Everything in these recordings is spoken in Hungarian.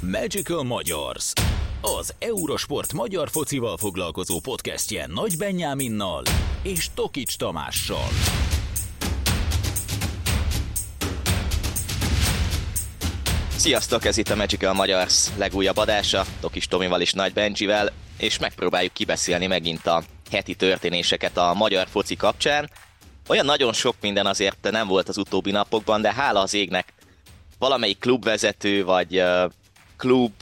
Magical Magyars, az Eurosport magyar focival foglalkozó podcastje Nagy Benyáminnal és Tokics Tamással. Sziasztok, ez itt a Magical Magyars legújabb adása, Tokis Tomival és Nagy Benjivel, és megpróbáljuk kibeszélni megint a heti történéseket a magyar foci kapcsán. Olyan nagyon sok minden azért nem volt az utóbbi napokban, de hála az égnek valamelyik klubvezető, vagy klub,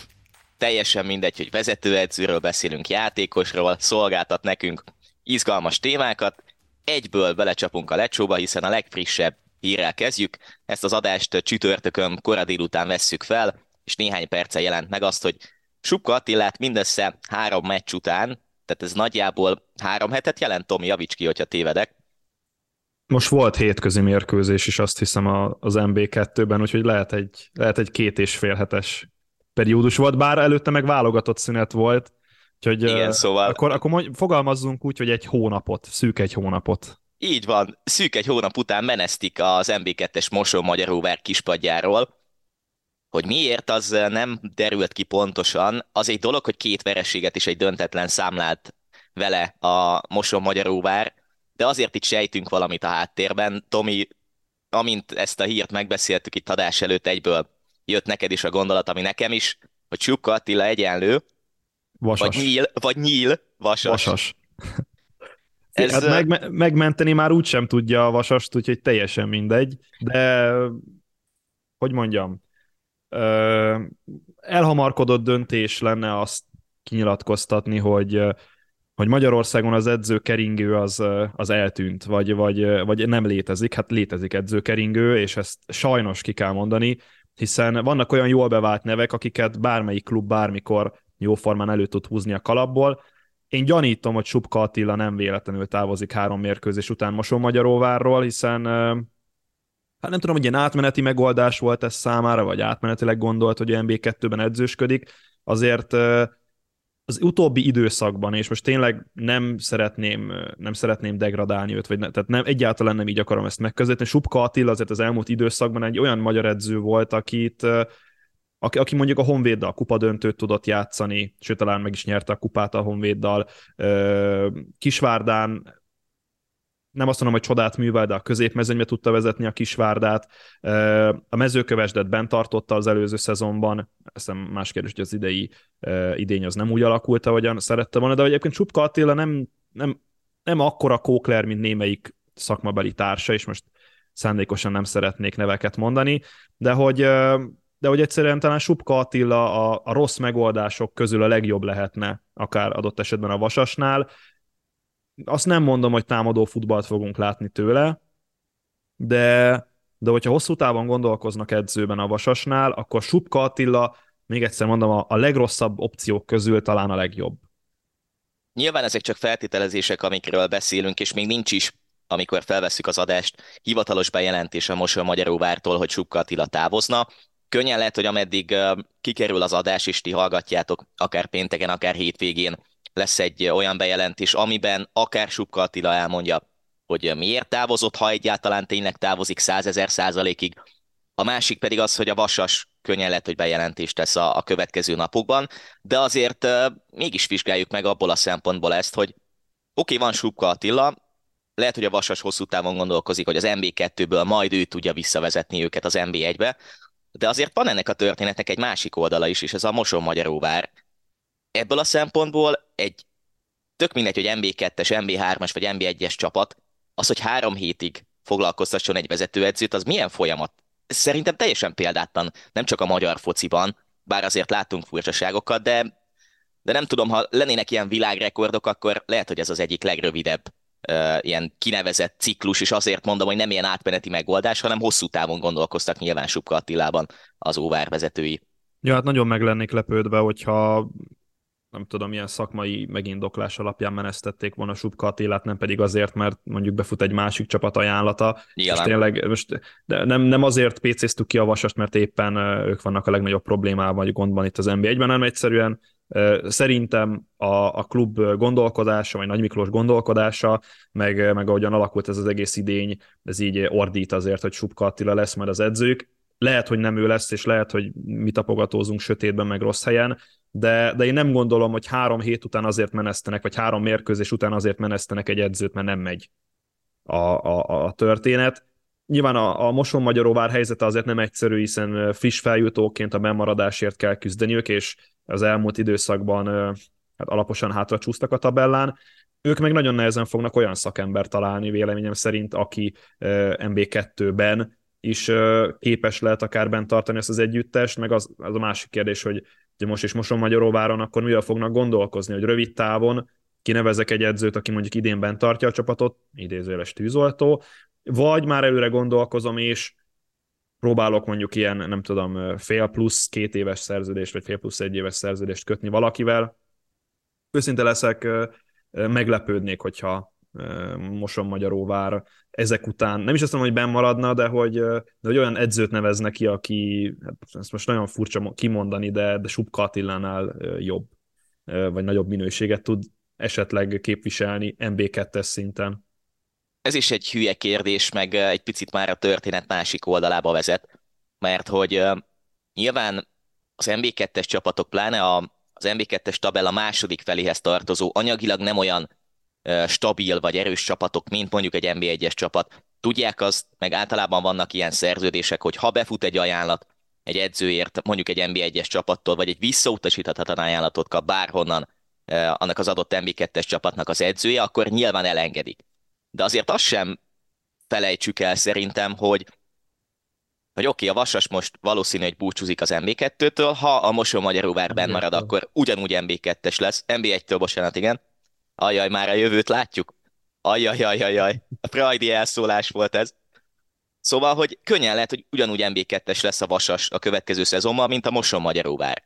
teljesen mindegy, hogy vezetőedzőről beszélünk, játékosról, szolgáltat nekünk izgalmas témákat. Egyből belecsapunk a lecsóba, hiszen a legfrissebb hírrel kezdjük. Ezt az adást csütörtökön kora délután vesszük fel, és néhány perce jelent meg azt, hogy Subka Attilát mindössze három meccs után, tehát ez nagyjából három hetet jelent, Tomi, javíts ki, hogyha tévedek. Most volt hétközi mérkőzés is azt hiszem az MB2-ben, úgyhogy lehet egy, lehet egy két és fél hetes periódus volt, bár előtte meg válogatott szünet volt, úgyhogy Igen, szóval... akkor, akkor mondj, fogalmazzunk úgy, hogy egy hónapot, szűk egy hónapot. Így van, szűk egy hónap után menesztik az MB2-es Mosó Magyaróvár kispadjáról, hogy miért, az nem derült ki pontosan. Az egy dolog, hogy két vereséget is egy döntetlen számlált vele a Moson Magyaróvár, de azért itt sejtünk valamit a háttérben. Tomi, amint ezt a hírt megbeszéltük itt adás előtt, egyből jött neked is a gondolat, ami nekem is, hogy Csukka Attila egyenlő, Vasas. vagy nyíl, vagy nyíl, vasas. Vasas. Ez... Hát meg, megmenteni már úgy sem tudja a vasast, úgyhogy teljesen mindegy, de hogy mondjam, elhamarkodott döntés lenne azt kinyilatkoztatni, hogy hogy Magyarországon az edzőkeringő az, az eltűnt, vagy, vagy, vagy nem létezik. Hát létezik edzőkeringő, és ezt sajnos ki kell mondani, hiszen vannak olyan jól bevált nevek, akiket bármelyik klub bármikor jóformán elő tud húzni a kalapból. Én gyanítom, hogy Subka Attila nem véletlenül távozik három mérkőzés után Moson Magyaróvárról, hiszen hát nem tudom, hogy ilyen átmeneti megoldás volt ez számára, vagy átmenetileg gondolt, hogy MB2-ben edzősködik, azért az utóbbi időszakban, és most tényleg nem szeretném, nem szeretném degradálni őt, vagy ne, tehát nem, egyáltalán nem így akarom ezt megközelíteni. Subka Attila azért az elmúlt időszakban egy olyan magyar edző volt, akit aki, aki mondjuk a Honvéddal kupadöntőt tudott játszani, sőt talán meg is nyerte a kupát a Honvéddal. Kisvárdán nem azt mondom, hogy csodát művel, de a középmezőnybe tudta vezetni a Kisvárdát. A mezőkövesdet bent tartotta az előző szezonban, ezt más kérdés, hogy az idei idény az nem úgy alakult, ahogyan szerette volna, de egyébként Csupka Attila nem, nem, nem akkora kókler, mint némelyik szakmabeli társa, és most szándékosan nem szeretnék neveket mondani, de hogy, de hogy egyszerűen talán Subka Attila a, a rossz megoldások közül a legjobb lehetne, akár adott esetben a Vasasnál, azt nem mondom, hogy támadó futballt fogunk látni tőle, de, de hogyha hosszú távon gondolkoznak edzőben a Vasasnál, akkor Subka Attila, még egyszer mondom, a, a legrosszabb opciók közül talán a legjobb. Nyilván ezek csak feltételezések, amikről beszélünk, és még nincs is, amikor felveszük az adást, hivatalos bejelentés a Mosul Magyaróvártól, hogy Subka Attila távozna. Könnyen lehet, hogy ameddig kikerül az adás, és ti hallgatjátok, akár pénteken, akár hétvégén, lesz egy olyan bejelentés, amiben akár Subka Attila elmondja, hogy miért távozott, ha egyáltalán tényleg távozik százezer százalékig. A másik pedig az, hogy a Vasas könnyen lehet, hogy bejelentést tesz a, a következő napokban, de azért uh, mégis vizsgáljuk meg abból a szempontból ezt, hogy oké, okay, van Subka Attila, lehet, hogy a Vasas hosszú távon gondolkozik, hogy az MB2-ből majd ő tudja visszavezetni őket az MB1-be, de azért van ennek a történetnek egy másik oldala is, és ez a Moson Magyaróvár, ebből a szempontból egy tök mindegy, hogy MB2-es, MB3-as vagy MB1-es csapat, az, hogy három hétig foglalkoztasson egy vezetőedzőt, az milyen folyamat? Szerintem teljesen példátlan, nem csak a magyar fociban, bár azért látunk furcsaságokat, de, de nem tudom, ha lennének ilyen világrekordok, akkor lehet, hogy ez az egyik legrövidebb ilyen kinevezett ciklus, és azért mondom, hogy nem ilyen átmeneti megoldás, hanem hosszú távon gondolkoztak nyilván Subka Attilában az óvár vezetői. Ja, hát nagyon meg lennék lepődve, hogyha nem tudom, milyen szakmai megindoklás alapján menesztették volna Subka Attilát, nem pedig azért, mert mondjuk befut egy másik csapat ajánlata. Nyilván. És tényleg, most, de nem, nem azért PC-ztük ki a vasast, mert éppen ők vannak a legnagyobb problémával vagy gondban itt az NBA-ben, hanem egyszerűen Szerintem a, a klub gondolkodása, vagy Nagy Miklós gondolkodása, meg, meg ahogyan alakult ez az egész idény, ez így ordít azért, hogy Subka Attila lesz majd az edzők. Lehet, hogy nem ő lesz, és lehet, hogy mi tapogatózunk sötétben, meg rossz helyen, de, de én nem gondolom, hogy három hét után azért menesztenek, vagy három mérkőzés után azért menesztenek egy edzőt, mert nem megy a, a, a történet. Nyilván a, a Moson Magyaróvár helyzete azért nem egyszerű, hiszen friss feljutóként a bemaradásért kell küzdeniük, és az elmúlt időszakban hát alaposan hátra csúsztak a tabellán. Ők meg nagyon nehezen fognak olyan szakember találni, véleményem szerint, aki MB2-ben is képes lehet akár bent tartani ezt az együttest, meg az, az a másik kérdés, hogy ugye most is Moson Magyaróváron, akkor mivel fognak gondolkozni, hogy rövid távon kinevezek egy edzőt, aki mondjuk idén bent tartja a csapatot, idézőjeles tűzoltó, vagy már előre gondolkozom, és próbálok mondjuk ilyen, nem tudom, fél plusz két éves szerződést, vagy fél plusz egy éves szerződést kötni valakivel. Őszinte leszek, meglepődnék, hogyha Moson Magyaróvár ezek után, nem is azt mondom, hogy benn maradna, de hogy, de hogy olyan edzőt neveznek ki, aki, hát ezt most nagyon furcsa kimondani, de, de Subka Attilánál jobb, vagy nagyobb minőséget tud esetleg képviselni MB2-es szinten. Ez is egy hülye kérdés, meg egy picit már a történet másik oldalába vezet, mert hogy nyilván az MB2-es csapatok, pláne a, az MB2-es tabella második feléhez tartozó, anyagilag nem olyan stabil vagy erős csapatok, mint mondjuk egy NB1-es csapat. Tudják azt, meg általában vannak ilyen szerződések, hogy ha befut egy ajánlat egy edzőért, mondjuk egy NB1-es csapattól, vagy egy visszautasíthatatlan ajánlatot kap bárhonnan annak az adott NB2-es csapatnak az edzője, akkor nyilván elengedik. De azért azt sem felejtsük el szerintem, hogy hogy oké, okay, a Vasas most valószínű, hogy búcsúzik az MB2-től, ha a Mosó Magyaróvár benn marad, akkor ugyanúgy MB2-es lesz. MB1-től, bocsánat, igen. Ajaj, már a jövőt látjuk. Ajaj, ajaj, ajaj. A Freudi elszólás volt ez. Szóval, hogy könnyen lehet, hogy ugyanúgy MB2-es lesz a Vasas a következő szezonban, mint a Moson Magyaróvár.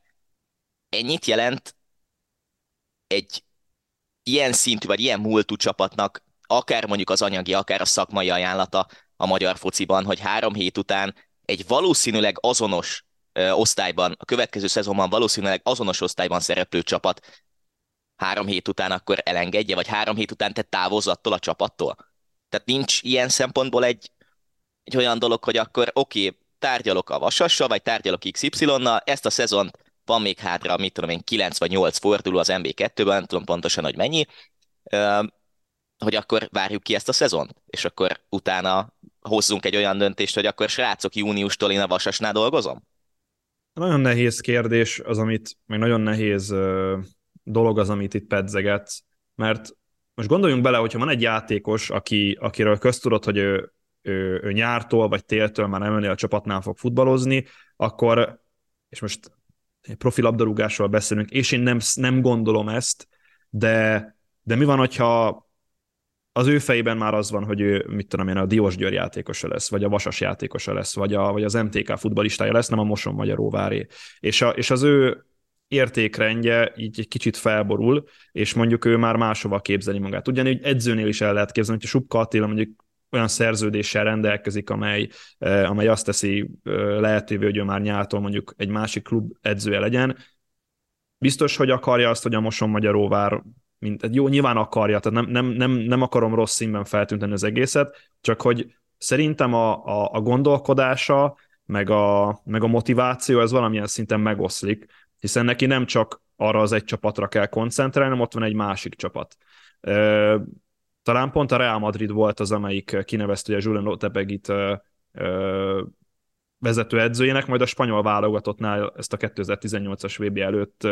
Ennyit jelent egy ilyen szintű, vagy ilyen múltú csapatnak, akár mondjuk az anyagi, akár a szakmai ajánlata a magyar fociban, hogy három hét után egy valószínűleg azonos osztályban, a következő szezonban valószínűleg azonos osztályban szereplő csapat három hét után akkor elengedje, vagy három hét után te távozz attól a csapattól. Tehát nincs ilyen szempontból egy, egy olyan dolog, hogy akkor oké, okay, tárgyalok a Vasassal, vagy tárgyalok XY-nal, ezt a szezont van még hátra, mit tudom én, 9 vagy 8 forduló az MB2-ben, nem tudom pontosan, hogy mennyi, hogy akkor várjuk ki ezt a szezont, és akkor utána hozzunk egy olyan döntést, hogy akkor srácok, júniustól én a Vasasnál dolgozom? Nagyon nehéz kérdés az, amit, meg nagyon nehéz dolog az, amit itt pedzegetsz, mert most gondoljunk bele, hogyha van egy játékos, aki, akiről köztudott, hogy ő, ő, ő nyártól vagy téltől már nem a csapatnál fog futballozni, akkor, és most profi labdarúgásról beszélünk, és én nem, nem gondolom ezt, de, de mi van, hogyha az ő fejében már az van, hogy ő, mit tudom én, a Diós Győr játékosa lesz, vagy a Vasas játékosa lesz, vagy, a, vagy az MTK futbalistája lesz, nem a Moson Magyaróváré. És, a, és az ő értékrendje így egy kicsit felborul, és mondjuk ő már máshova képzeli magát. Ugyanígy edzőnél is el lehet képzelni, hogy Subka Attila mondjuk olyan szerződéssel rendelkezik, amely, eh, amely azt teszi eh, lehetővé, hogy ő már nyártól mondjuk egy másik klub edzője legyen. Biztos, hogy akarja azt, hogy a Moson Magyaróvár mint, jó, nyilván akarja, tehát nem, nem, nem, nem akarom rossz színben feltünteni az egészet, csak hogy szerintem a, a, a gondolkodása, meg a, meg a motiváció, ez valamilyen szinten megoszlik, hiszen neki nem csak arra az egy csapatra kell koncentrálni, hanem ott van egy másik csapat. Talán pont a Real Madrid volt az, amelyik kinevezte a Julian Lotepegit vezető edzőjének, majd a spanyol válogatottnál ezt a 2018-as VB előtt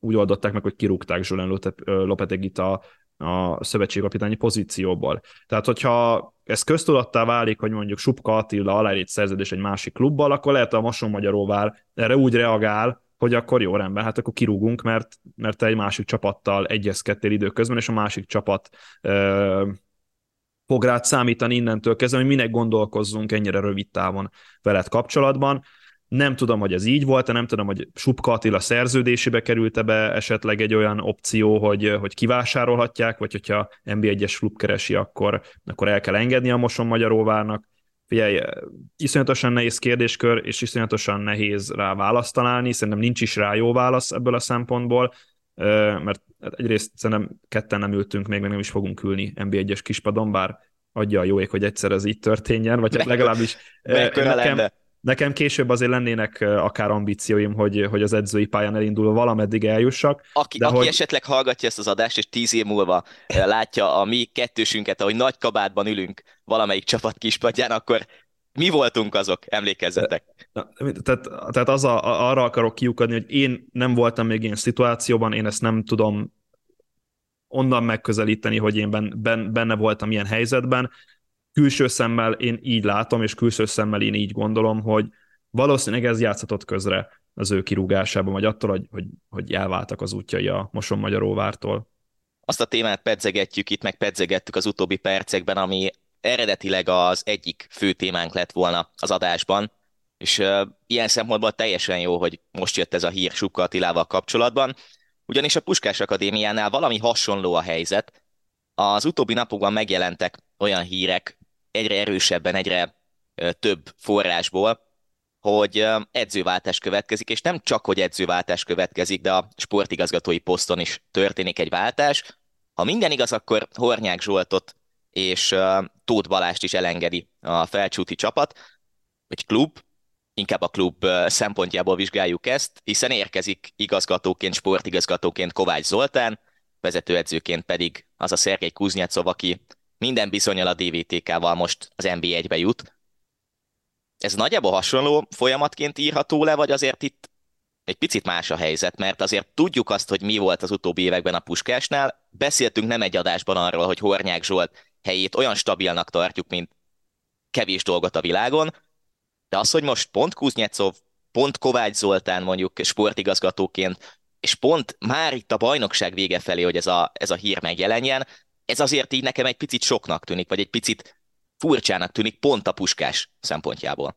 úgy oldották meg, hogy kirúgták Julian Lopetegit a, a szövetségkapitányi pozícióból. Tehát, hogyha ez köztudattá válik, hogy mondjuk Subka Attila aláírt szerződés egy másik klubbal, akkor lehet a Mason Magyaróvár erre úgy reagál, hogy akkor jó rendben, hát akkor kirúgunk, mert, mert te egy másik csapattal egyezkedtél időközben, és a másik csapat ö, fog rád számítani innentől kezdve, hogy minek gondolkozzunk ennyire rövid távon veled kapcsolatban. Nem tudom, hogy ez így volt, nem tudom, hogy Subka Attila szerződésébe került be esetleg egy olyan opció, hogy, hogy kivásárolhatják, vagy hogyha NB1-es klub keresi, akkor, akkor el kell engedni a Moson Magyaróvárnak. Figyelj, iszonyatosan nehéz kérdéskör, és iszonyatosan nehéz rá választ találni, szerintem nincs is rá jó válasz ebből a szempontból, mert egyrészt szerintem ketten nem ültünk még, meg nem is fogunk ülni NB1-es kispadon, bár adja a jó ég, hogy egyszer ez így történjen, vagy hát legalábbis nekem, lenne? Nekem később azért lennének akár ambícióim, hogy, hogy az edzői pályán elindul valameddig eljussak. Aki, de aki hogy... esetleg hallgatja ezt az adást, és tíz év múlva látja a mi kettősünket, ahogy nagy kabátban ülünk valamelyik csapat kispadján, akkor mi voltunk azok, emlékezzetek. Tehát, tehát az a, arra akarok kiukadni, hogy én nem voltam még ilyen szituációban, én ezt nem tudom onnan megközelíteni, hogy én ben, benne voltam ilyen helyzetben. Külső szemmel én így látom, és külső szemmel én így gondolom, hogy valószínűleg ez játszhatott közre az ő kirúgásában, vagy attól, hogy, hogy, hogy elváltak az útjai a Moson Magyaróvártól. Azt a témát pedzegetjük itt, meg pedzegettük az utóbbi percekben, ami eredetileg az egyik fő témánk lett volna az adásban, és uh, ilyen szempontból teljesen jó, hogy most jött ez a hír Supka Attilával kapcsolatban, ugyanis a Puskás Akadémiánál valami hasonló a helyzet. Az utóbbi napokban megjelentek olyan hírek, egyre erősebben, egyre több forrásból, hogy edzőváltás következik, és nem csak, hogy edzőváltás következik, de a sportigazgatói poszton is történik egy váltás. Ha minden igaz, akkor Hornyák Zsoltot és Tóth Balást is elengedi a felcsúti csapat, vagy klub, inkább a klub szempontjából vizsgáljuk ezt, hiszen érkezik igazgatóként, sportigazgatóként Kovács Zoltán, vezetőedzőként pedig az a Szergei Kuznyacov, aki minden bizonyal a DVTK-val most az NB1-be jut. Ez nagyjából hasonló folyamatként írható le, vagy azért itt egy picit más a helyzet, mert azért tudjuk azt, hogy mi volt az utóbbi években a Puskásnál. Beszéltünk nem egy adásban arról, hogy Hornyák Zsolt helyét olyan stabilnak tartjuk, mint kevés dolgot a világon, de az, hogy most pont Kuznyecov, pont Kovács Zoltán mondjuk sportigazgatóként, és pont már itt a bajnokság vége felé, hogy ez a, ez a hír megjelenjen, ez azért így nekem egy picit soknak tűnik, vagy egy picit furcsának tűnik pont a puskás szempontjából.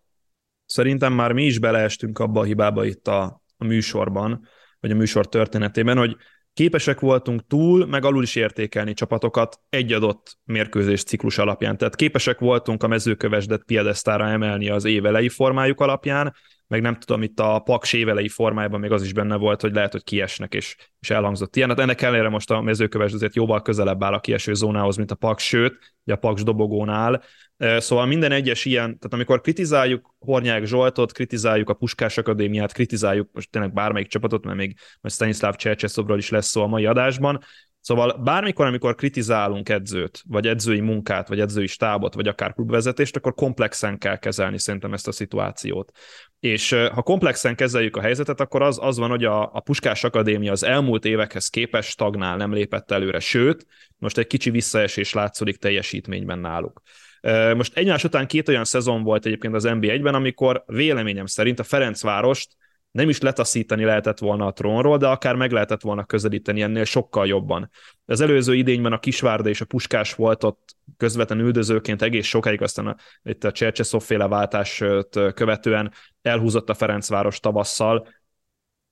Szerintem már mi is beleestünk abba a hibába itt a, a műsorban, vagy a műsor történetében, hogy képesek voltunk túl, meg alul is értékelni csapatokat egy adott mérkőzés ciklus alapján. Tehát képesek voltunk a mezőkövesdet piedesztára emelni az évelei formájuk alapján, meg nem tudom, itt a Paks évelei formájában még az is benne volt, hogy lehet, hogy kiesnek, és, és elhangzott ilyen. Hát ennek ellenére most a mezőköves azért jóval közelebb áll a kieső zónához, mint a Paks, sőt, a Paks dobogónál. Szóval minden egyes ilyen, tehát amikor kritizáljuk Hornyák Zsoltot, kritizáljuk a Puskás Akadémiát, kritizáljuk most tényleg bármelyik csapatot, mert még majd Stanislav Csercseszobról is lesz szó a mai adásban, Szóval bármikor, amikor kritizálunk edzőt, vagy edzői munkát, vagy edzői stábot, vagy akár klubvezetést, akkor komplexen kell kezelni szerintem ezt a szituációt. És ha komplexen kezeljük a helyzetet, akkor az, az van, hogy a, a Puskás Akadémia az elmúlt évekhez képest stagnál, nem lépett előre, sőt, most egy kicsi visszaesés látszódik teljesítményben náluk. Most egymás után két olyan szezon volt egyébként az NBA-ben, amikor véleményem szerint a Ferencvárost nem is letaszítani lehetett volna a trónról, de akár meg lehetett volna közelíteni ennél sokkal jobban. Az előző idényben a Kisvárda és a Puskás volt ott közvetlen üldözőként egész sokáig, aztán a, itt a Csercseszov váltást követően elhúzott a Ferencváros tavasszal.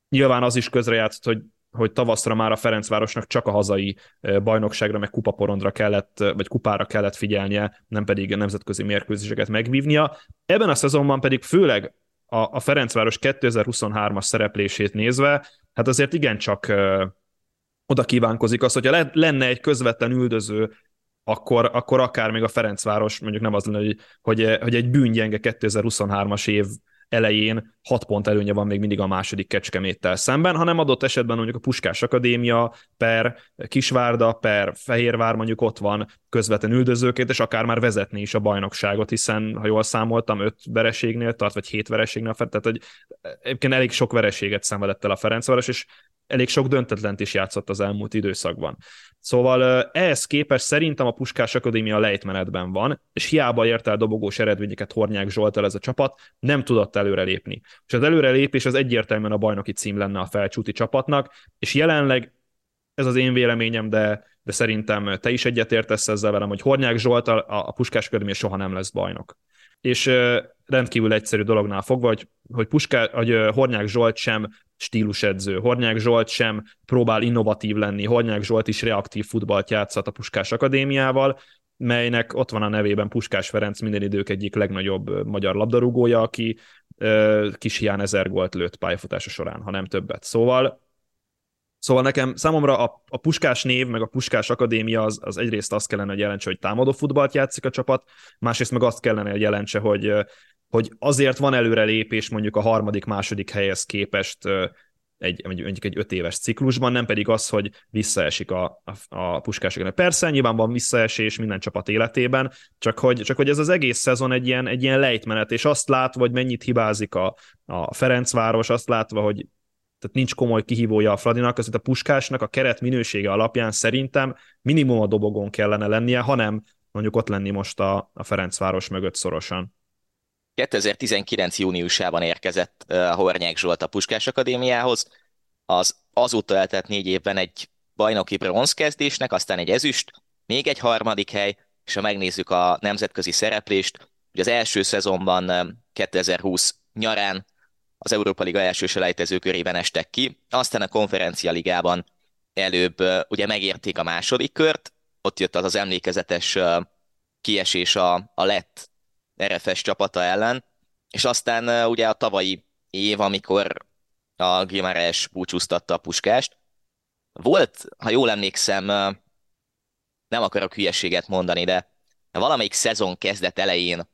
Nyilván az is közrejátszott, hogy hogy tavaszra már a Ferencvárosnak csak a hazai bajnokságra, meg kupaporondra kellett, vagy kupára kellett figyelnie, nem pedig a nemzetközi mérkőzéseket megvívnia. Ebben a szezonban pedig főleg a, a Ferencváros 2023-as szereplését nézve, hát azért igencsak ö, oda kívánkozik az, hogyha le, lenne egy közvetlen üldöző, akkor, akkor akár még a Ferencváros, mondjuk nem az lenne, hogy, hogy, hogy egy bűngyenge 2023-as év elején 6 pont előnye van még mindig a második kecskeméttel szemben, hanem adott esetben mondjuk a Puskás Akadémia per Kisvárda per Fehérvár mondjuk ott van közvetlen üldözőként, és akár már vezetni is a bajnokságot, hiszen ha jól számoltam, 5 vereségnél tart, vagy 7 vereségnél, tehát hogy egyébként elég sok vereséget szenvedett el a Ferencváros, és elég sok döntetlent is játszott az elmúlt időszakban. Szóval ehhez képest szerintem a Puskás Akadémia lejtmenetben van, és hiába ért el dobogós eredményeket Hornyák Zsoltal ez a csapat, nem tudott előrelépni. És az előrelépés az egyértelműen a bajnoki cím lenne a felcsúti csapatnak, és jelenleg ez az én véleményem, de, de szerintem te is egyetértesz ezzel velem, hogy Hornyák Zsoltal a, a Puskás Akadémia soha nem lesz bajnok. És rendkívül egyszerű dolognál fogva, hogy, hogy, Puská, hogy Hornyák Zsolt sem stílusedző. Hornyák Zsolt sem próbál innovatív lenni. Hornyák Zsolt is reaktív futballt játszhat a Puskás Akadémiával, melynek ott van a nevében Puskás Ferenc, minden idők egyik legnagyobb magyar labdarúgója, aki kis hián ezer gólt lőtt pályafutása során, ha nem többet. Szóval Szóval nekem számomra a, a Puskás név, meg a Puskás Akadémia az, az egyrészt azt kellene, hogy jelentse, hogy támadó futballt játszik a csapat, másrészt meg azt kellene, hogy jelentse, hogy hogy azért van előrelépés mondjuk a harmadik, második helyhez képest egy, mondjuk egy öt éves ciklusban, nem pedig az, hogy visszaesik a, a, a puskások. Persze, nyilván van visszaesés minden csapat életében, csak hogy, csak hogy ez az egész szezon egy ilyen, egy ilyen lejtmenet, és azt látva, hogy mennyit hibázik a, a Ferencváros, azt látva, hogy tehát nincs komoly kihívója a Fradinak, azért a puskásnak a keret minősége alapján szerintem minimum a dobogon kellene lennie, hanem mondjuk ott lenni most a, a Ferencváros mögött szorosan. 2019. júniusában érkezett uh, Hornyák Zsolt a Puskás Akadémiához. Az azóta eltelt négy évben egy bajnoki bronzkezdésnek, aztán egy ezüst, még egy harmadik hely, és ha megnézzük a nemzetközi szereplést, ugye az első szezonban 2020 nyarán az Európa Liga első selejtező körében estek ki, aztán a konferencia ligában előbb ugye megérték a második kört, ott jött az az emlékezetes kiesés a, a lett RFS csapata ellen, és aztán ugye a tavalyi év, amikor a Gimares búcsúztatta a puskást, volt, ha jól emlékszem, nem akarok hülyeséget mondani, de valamelyik szezon kezdet elején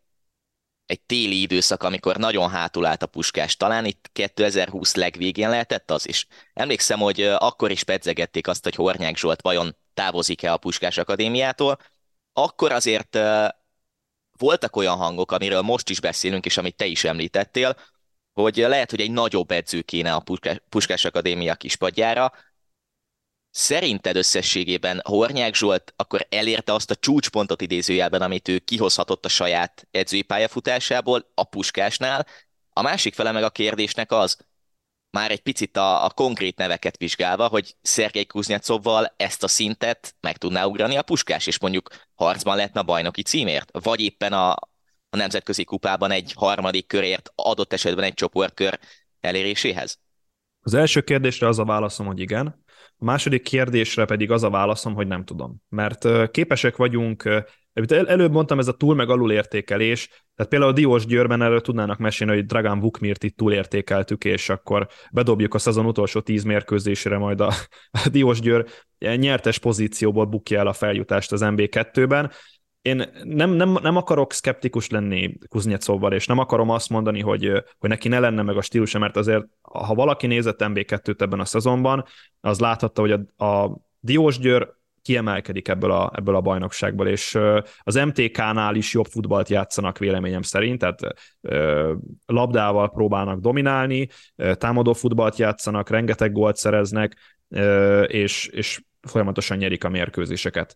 egy téli időszak, amikor nagyon hátul állt a puskás. Talán itt 2020 legvégén lehetett az is. Emlékszem, hogy akkor is pedzegették azt, hogy Hornyák Zsolt vajon távozik-e a Puskás Akadémiától. Akkor azért voltak olyan hangok, amiről most is beszélünk, és amit te is említettél, hogy lehet, hogy egy nagyobb edző kéne a Puskás Akadémia kispadjára. Szerinted összességében Hornyák Zsolt akkor elérte azt a csúcspontot idézőjelben, amit ő kihozhatott a saját edzői pályafutásából a Puskásnál? A másik fele meg a kérdésnek az, már egy picit a, a konkrét neveket vizsgálva, hogy Szergei Kuznyacovval ezt a szintet meg tudná ugrani a Puskás, és mondjuk harcban lehetne a bajnoki címért, vagy éppen a, a nemzetközi kupában egy harmadik körért, adott esetben egy csoportkör eléréséhez? Az első kérdésre az a válaszom, hogy igen. A második kérdésre pedig az a válaszom, hogy nem tudom. Mert képesek vagyunk amit el, előbb mondtam, ez a túl meg alul értékelés, tehát például a Diós Győrben erről tudnának mesélni, hogy Dragán Vukmirt itt túlértékeltük, és akkor bedobjuk a szezon utolsó tíz mérkőzésére majd a, a Diós Győr nyertes pozícióból bukja el a feljutást az MB2-ben. Én nem, nem, nem akarok szkeptikus lenni Kuznyecovval, és nem akarom azt mondani, hogy, hogy neki ne lenne meg a stílusa, mert azért, ha valaki nézett MB2-t ebben a szezonban, az láthatta, hogy a, a Diós Győr kiemelkedik ebből a, ebből a bajnokságból, és az MTK-nál is jobb futballt játszanak véleményem szerint, tehát labdával próbálnak dominálni, támadó futballt játszanak, rengeteg gólt szereznek, és, és folyamatosan nyerik a mérkőzéseket.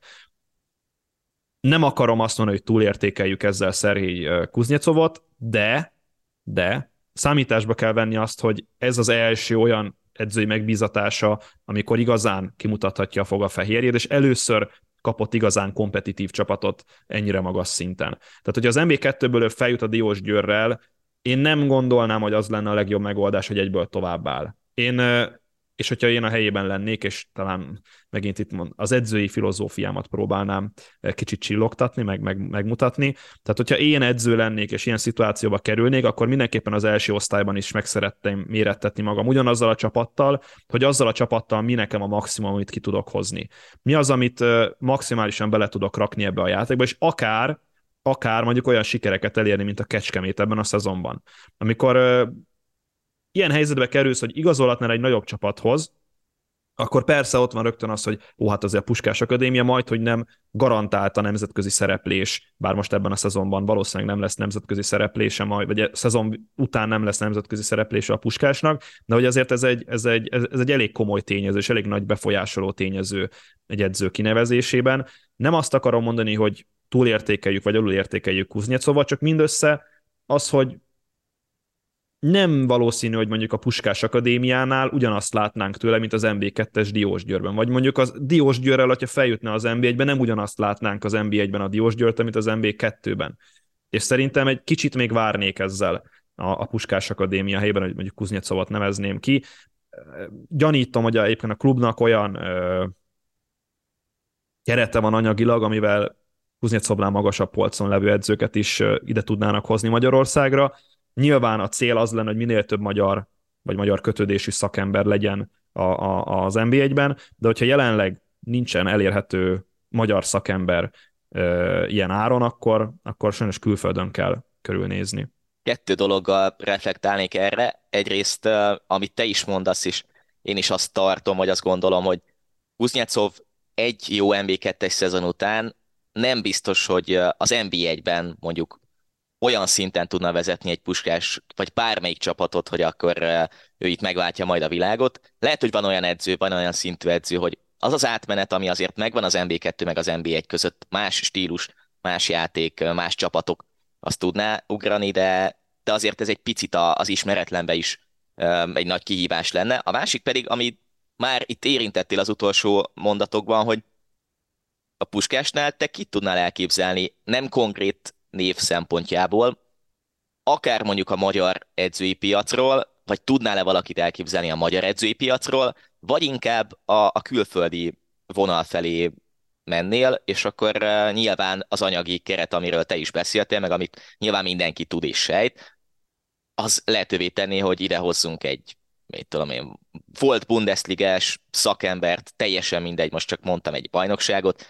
Nem akarom azt mondani, hogy túlértékeljük ezzel Szerhéj Kuznyecovot, de, de számításba kell venni azt, hogy ez az első olyan edzői megbízatása, amikor igazán kimutathatja a foga fehérjét, és először kapott igazán kompetitív csapatot ennyire magas szinten. Tehát, hogy az MB2-ből ő feljut a Diós Győrrel, én nem gondolnám, hogy az lenne a legjobb megoldás, hogy egyből tovább áll. Én és hogyha én a helyében lennék, és talán megint itt mond, az edzői filozófiámat próbálnám eh, kicsit csillogtatni, meg, meg, megmutatni. Tehát, hogyha én edző lennék, és ilyen szituációba kerülnék, akkor mindenképpen az első osztályban is meg szeretném mérettetni magam ugyanazzal a csapattal, hogy azzal a csapattal mi nekem a maximum, amit ki tudok hozni. Mi az, amit eh, maximálisan bele tudok rakni ebbe a játékba, és akár akár mondjuk olyan sikereket elérni, mint a Kecskemét ebben a szezonban. Amikor eh, ilyen helyzetbe kerülsz, hogy igazolhatnál egy nagyobb csapathoz, akkor persze ott van rögtön az, hogy ó, hát azért a Puskás Akadémia majd, hogy nem garantált a nemzetközi szereplés, bár most ebben a szezonban valószínűleg nem lesz nemzetközi szereplése majd, vagy a szezon után nem lesz nemzetközi szereplése a Puskásnak, de hogy azért ez egy, ez egy, ez egy elég komoly tényező, és elég nagy befolyásoló tényező egy edző kinevezésében. Nem azt akarom mondani, hogy túlértékeljük, vagy alulértékeljük Kuznyecova, csak mindössze az, hogy nem valószínű, hogy mondjuk a Puskás Akadémiánál ugyanazt látnánk tőle, mint az MB2-es Diós Győrben. Vagy mondjuk az Diós Győrrel, hogyha feljutna az MB1-ben, nem ugyanazt látnánk az MB1-ben a Diós Győrt, mint az MB2-ben. És szerintem egy kicsit még várnék ezzel a, a Puskás Akadémia helyében, hogy mondjuk Kuznyecovat nevezném ki. Gyanítom, hogy egyébként a klubnak olyan ö, kerete van anyagilag, amivel Kuznyecovnál magasabb polcon levő edzőket is ide tudnának hozni Magyarországra Nyilván a cél az lenne, hogy minél több magyar vagy magyar kötődésű szakember legyen a, a, az NB1-ben, de hogyha jelenleg nincsen elérhető magyar szakember e, ilyen áron, akkor, akkor sajnos külföldön kell körülnézni. kettő dologgal reflektálnék erre. Egyrészt, amit te is mondasz, és én is azt tartom, vagy azt gondolom, hogy Kuznyecov egy jó NB2-es szezon után nem biztos, hogy az NB1-ben mondjuk olyan szinten tudna vezetni egy puskás, vagy bármelyik csapatot, hogy akkor ő itt megváltja majd a világot. Lehet, hogy van olyan edző, van olyan szintű edző, hogy az az átmenet, ami azért megvan az NB2 meg az NB1 között, más stílus, más játék, más csapatok, azt tudná ugrani, de, de azért ez egy picit az ismeretlenbe is egy nagy kihívás lenne. A másik pedig, ami már itt érintettél az utolsó mondatokban, hogy a puskásnál te kit tudnál elképzelni, nem konkrét név szempontjából, akár mondjuk a magyar edzői piacról, vagy tudnál-e valakit elképzelni a magyar edzői piacról, vagy inkább a, a külföldi vonal felé mennél, és akkor uh, nyilván az anyagi keret, amiről te is beszéltél, meg amit nyilván mindenki tud és sejt, az lehetővé tenni, hogy ide hozzunk egy, mit tudom én, volt Bundesligás szakembert, teljesen mindegy, most csak mondtam egy bajnokságot,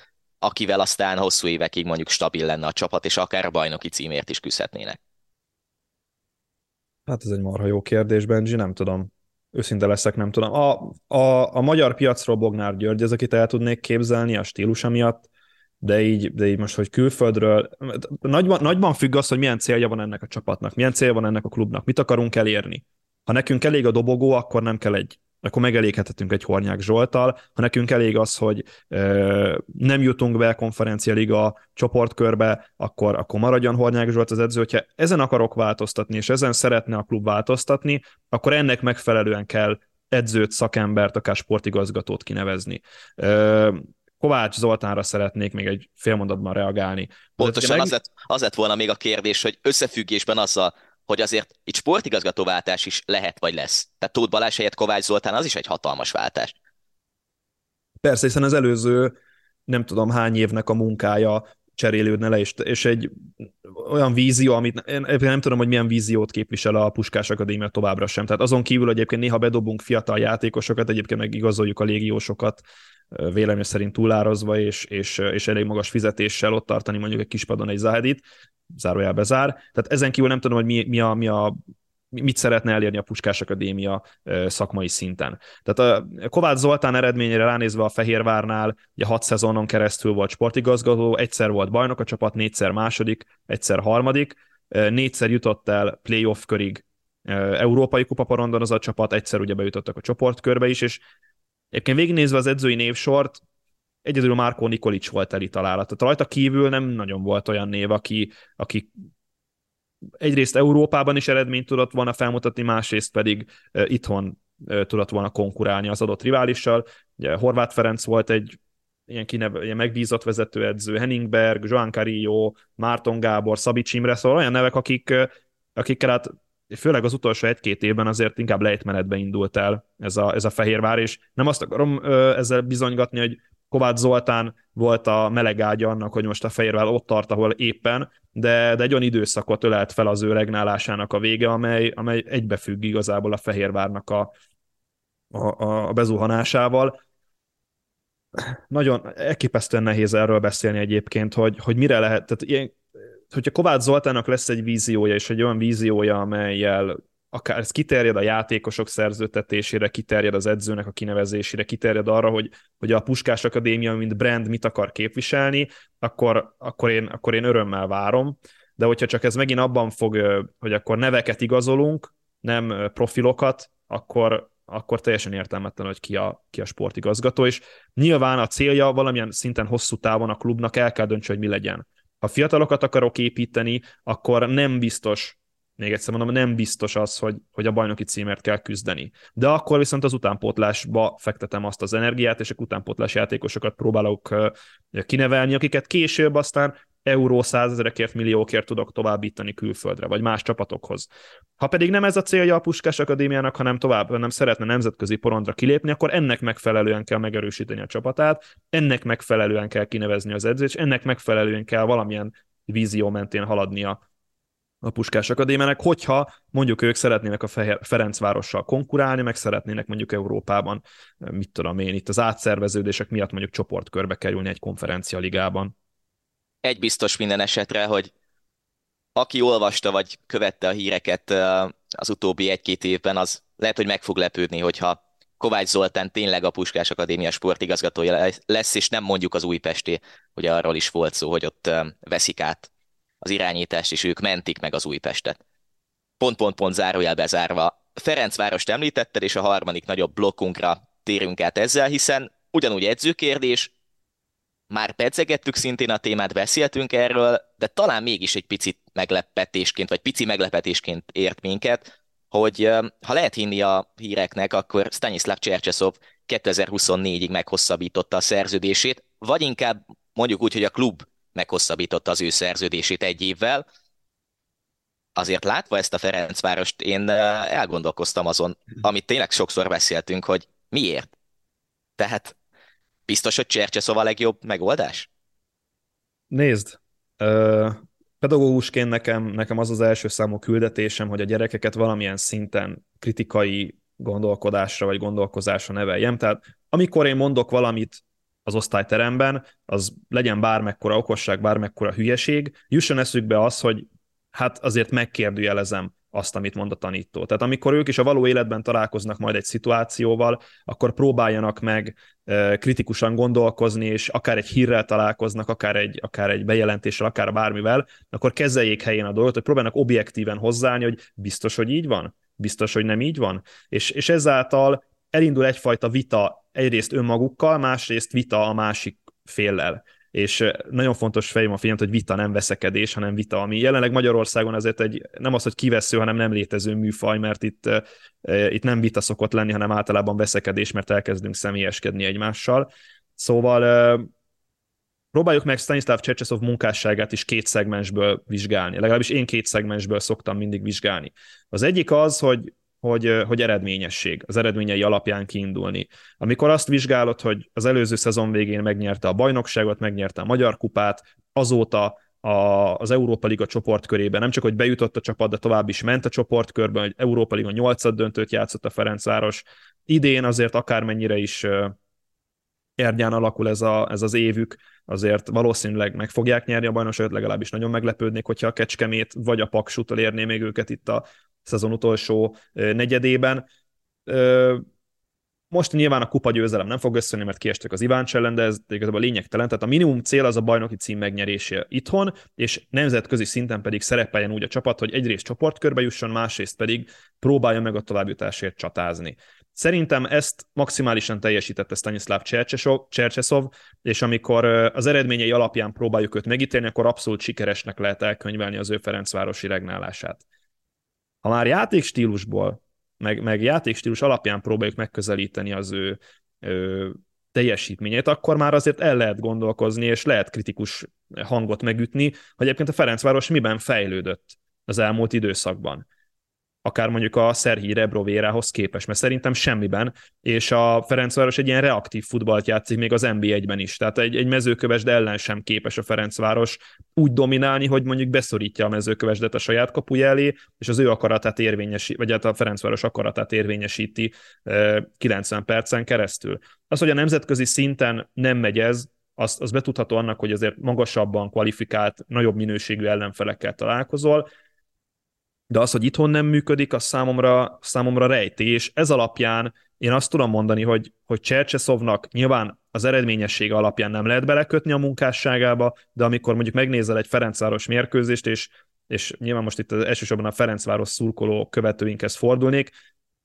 akivel aztán hosszú évekig mondjuk stabil lenne a csapat, és akár a bajnoki címért is küzdhetnének. Hát ez egy marha jó kérdés, Benji, nem tudom. Őszinte leszek, nem tudom. A, a, a magyar piacról Bognár György az, akit el tudnék képzelni a stílusa miatt, de így, de így most, hogy külföldről, nagyban, nagyban függ az, hogy milyen célja van ennek a csapatnak, milyen célja van ennek a klubnak, mit akarunk elérni. Ha nekünk elég a dobogó, akkor nem kell egy akkor megeléghetünk egy Hornyák Zsoltal. Ha nekünk elég az, hogy ö, nem jutunk be a konferencia liga csoportkörbe, akkor, akkor maradjon Hornyák Zsolt az edző. Hogyha ezen akarok változtatni, és ezen szeretne a klub változtatni, akkor ennek megfelelően kell edzőt, szakembert, akár sportigazgatót kinevezni. Ö, Kovács Zoltánra szeretnék még egy fél mondatban reagálni. Pontosan meg... az, lett, az lett volna még a kérdés, hogy összefüggésben azzal, hogy azért itt sportigazgatóváltás is lehet vagy lesz. Tehát Tóth Balázs helyett Kovács Zoltán az is egy hatalmas váltás. Persze, hiszen az előző nem tudom hány évnek a munkája cserélődne le, és, és egy olyan vízió, amit én nem tudom, hogy milyen víziót képvisel a Puskás Akadémia továbbra sem. Tehát azon kívül egyébként néha bedobunk fiatal játékosokat, egyébként meg igazoljuk a légiósokat, vélemény szerint túlározva, és, és, és elég magas fizetéssel ott tartani mondjuk egy kispadon egy Zahedit, zárójel bezár. Tehát ezen kívül nem tudom, hogy mi, mi, a, mi a mit szeretne elérni a Puskás Akadémia szakmai szinten. Tehát a Kovács Zoltán eredményére ránézve a Fehérvárnál, ugye hat szezonon keresztül volt sportigazgató, egyszer volt bajnok a csapat, négyszer második, egyszer harmadik, négyszer jutott el playoff körig európai kupaporondon az a csapat, egyszer ugye bejutottak a csoportkörbe is, és egyébként végignézve az edzői névsort, egyedül Márkó Nikolics volt teli találat. Tehát rajta kívül nem nagyon volt olyan név, aki, aki egyrészt Európában is eredményt tudott volna felmutatni, másrészt pedig itthon tudott volna konkurálni az adott riválissal. Ugye Horváth Ferenc volt egy ilyen, kineve, ilyen megbízott vezetőedző, Henningberg, Joan Carillo, Márton Gábor, Szabics Imre, szóval olyan nevek, akik, akikkel hát főleg az utolsó egy-két évben azért inkább lejtmenetbe indult el ez a, ez a Fehérvár, és nem azt akarom ö, ezzel bizonygatni, hogy Kovács Zoltán volt a meleg ágya annak, hogy most a Fehérvár ott tart, ahol éppen, de, de egy olyan időszakot ölelt fel az ő regnálásának a vége, amely, amely egybefügg igazából a Fehérvárnak a, a, a bezuhanásával. Nagyon elképesztően nehéz erről beszélni egyébként, hogy, hogy mire lehet, tehát ilyen, hogyha Kovács Zoltának lesz egy víziója, és egy olyan víziója, amelyel akár ez kiterjed a játékosok szerzőtetésére, kiterjed az edzőnek a kinevezésére, kiterjed arra, hogy, hogy a Puskás Akadémia, mint brand mit akar képviselni, akkor, akkor, én, akkor én örömmel várom. De hogyha csak ez megint abban fog, hogy akkor neveket igazolunk, nem profilokat, akkor, akkor teljesen értelmetlen, hogy ki a, ki a sportigazgató, és nyilván a célja valamilyen szinten hosszú távon a klubnak el kell döntse, hogy mi legyen. Ha fiatalokat akarok építeni, akkor nem biztos, még egyszer mondom, nem biztos az, hogy, hogy a bajnoki címért kell küzdeni. De akkor viszont az utánpótlásba fektetem azt az energiát, és a utánpótlás játékosokat próbálok kinevelni, akiket később aztán euró százezerekért, milliókért tudok továbbítani külföldre, vagy más csapatokhoz. Ha pedig nem ez a célja a Puskás Akadémiának, hanem tovább nem szeretne nemzetközi porondra kilépni, akkor ennek megfelelően kell megerősíteni a csapatát, ennek megfelelően kell kinevezni az edzést, és ennek megfelelően kell valamilyen vízió mentén haladnia a Puskás Akadémiának, hogyha mondjuk ők szeretnének a Ferencvárossal konkurálni, meg szeretnének mondjuk Európában, mit tudom én, itt az átszerveződések miatt mondjuk csoportkörbe kerülni egy konferencia ligában. Egy biztos minden esetre, hogy aki olvasta vagy követte a híreket az utóbbi egy-két évben, az lehet, hogy meg fog lepődni, hogyha Kovács Zoltán tényleg a Puskás Akadémia sportigazgatója lesz, és nem mondjuk az Újpesti, hogy arról is volt szó, hogy ott veszik át az irányítást, és ők mentik meg az Újpestet. Pont-pont-pont zárójel bezárva. Ferencvárost említetted, és a harmadik nagyobb blokkunkra térünk át ezzel, hiszen ugyanúgy edzőkérdés, már pedzegettük szintén a témát, beszéltünk erről, de talán mégis egy picit meglepetésként, vagy pici meglepetésként ért minket, hogy ha lehet hinni a híreknek, akkor Stanislav Csercseszov 2024-ig meghosszabbította a szerződését, vagy inkább mondjuk úgy, hogy a klub meghosszabbította az ő szerződését egy évvel. Azért látva ezt a Ferencvárost, én elgondolkoztam azon, amit tényleg sokszor beszéltünk, hogy miért. Tehát biztos, hogy Csercseszov a legjobb megoldás? Nézd, pedagógusként nekem, nekem az az első számú küldetésem, hogy a gyerekeket valamilyen szinten kritikai gondolkodásra vagy gondolkozásra neveljem. Tehát amikor én mondok valamit az osztályteremben, az legyen bármekkora okosság, bármekkora hülyeség, jusson eszükbe az, hogy hát azért megkérdőjelezem azt, amit mond a tanító. Tehát amikor ők is a való életben találkoznak majd egy szituációval, akkor próbáljanak meg kritikusan gondolkozni, és akár egy hírrel találkoznak, akár egy, akár egy bejelentéssel, akár bármivel, akkor kezeljék helyén a dolgot, hogy próbálnak objektíven hozzáállni, hogy biztos, hogy így van, biztos, hogy nem így van. És, és ezáltal elindul egyfajta vita egyrészt önmagukkal, másrészt vita a másik féllel és nagyon fontos fejém a figyelmet, hogy vita nem veszekedés, hanem vita, ami jelenleg Magyarországon azért egy, nem az, hogy kivesző, hanem nem létező műfaj, mert itt, itt nem vita szokott lenni, hanem általában veszekedés, mert elkezdünk személyeskedni egymással. Szóval próbáljuk meg Stanislav Csercseszov munkásságát is két szegmensből vizsgálni. Legalábbis én két szegmensből szoktam mindig vizsgálni. Az egyik az, hogy hogy, hogy eredményesség, az eredményei alapján kiindulni. Amikor azt vizsgálod, hogy az előző szezon végén megnyerte a bajnokságot, megnyerte a Magyar Kupát, azóta a, az Európa Liga csoportkörében nem csak, hogy bejutott a csapat, de tovább is ment a csoportkörben, hogy Európa Liga 8 döntőt játszott a Ferencváros. Idén azért akármennyire is Ergyán alakul ez, a, ez az évük, azért valószínűleg meg fogják nyerni a bajnokságot, legalábbis nagyon meglepődnék, hogyha a Kecskemét vagy a Paksútól érné még őket itt a szezon utolsó negyedében. Most nyilván a kupa győzelem nem fog összejönni, mert kiestek az Iván ellen, de ez igazából lényegtelen. Tehát a minimum cél az a bajnoki cím megnyerése itthon, és nemzetközi szinten pedig szerepeljen úgy a csapat, hogy egyrészt csoportkörbe jusson, másrészt pedig próbálja meg a továbbjutásért csatázni. Szerintem ezt maximálisan teljesítette Stanislav Csercseszov, és amikor az eredményei alapján próbáljuk őt megítélni, akkor abszolút sikeresnek lehet elkönyvelni az ő Ferencvárosi regnálását. Ha már játékstílusból, meg, meg játékstílus alapján próbáljuk megközelíteni az ő, ő teljesítményét, akkor már azért el lehet gondolkozni, és lehet kritikus hangot megütni, hogy egyébként a Ferencváros miben fejlődött az elmúlt időszakban akár mondjuk a Szerhi Rebrovérához képest, mert szerintem semmiben, és a Ferencváros egy ilyen reaktív futballt játszik még az NB1-ben is, tehát egy, egy mezőkövesd ellen sem képes a Ferencváros úgy dominálni, hogy mondjuk beszorítja a mezőkövesdet a saját kapuja elé, és az ő akaratát érvényesíti, vagy hát a Ferencváros akaratát érvényesíti 90 percen keresztül. Az, hogy a nemzetközi szinten nem megy ez, az, az betudható annak, hogy azért magasabban kvalifikált, nagyobb minőségű ellenfelekkel találkozol, de az, hogy itthon nem működik, az számomra, számomra rejtés. Ez alapján én azt tudom mondani, hogy, hogy Csercseszovnak nyilván az eredményessége alapján nem lehet belekötni a munkásságába, de amikor mondjuk megnézel egy Ferencváros mérkőzést, és, és nyilván most itt elsősorban a Ferencváros szurkoló követőinkhez fordulnék,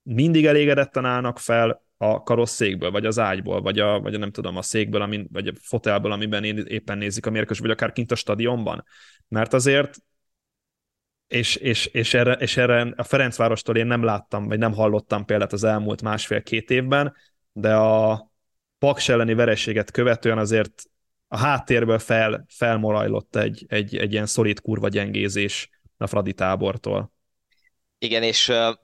mindig elégedetten állnak fel a karosszékből, vagy az ágyból, vagy a, vagy a nem tudom, a székből, amin, vagy a fotelből, amiben éppen nézik a mérkőzést, vagy akár kint a stadionban. Mert azért és, és, és, erre, és erre a Ferencvárostól én nem láttam, vagy nem hallottam példát az elmúlt másfél-két évben, de a Paks elleni vereséget követően azért a háttérből fel, felmorajlott egy, egy, egy ilyen szolid kurva gyengézés a Fradi tábortól. Igen, és uh,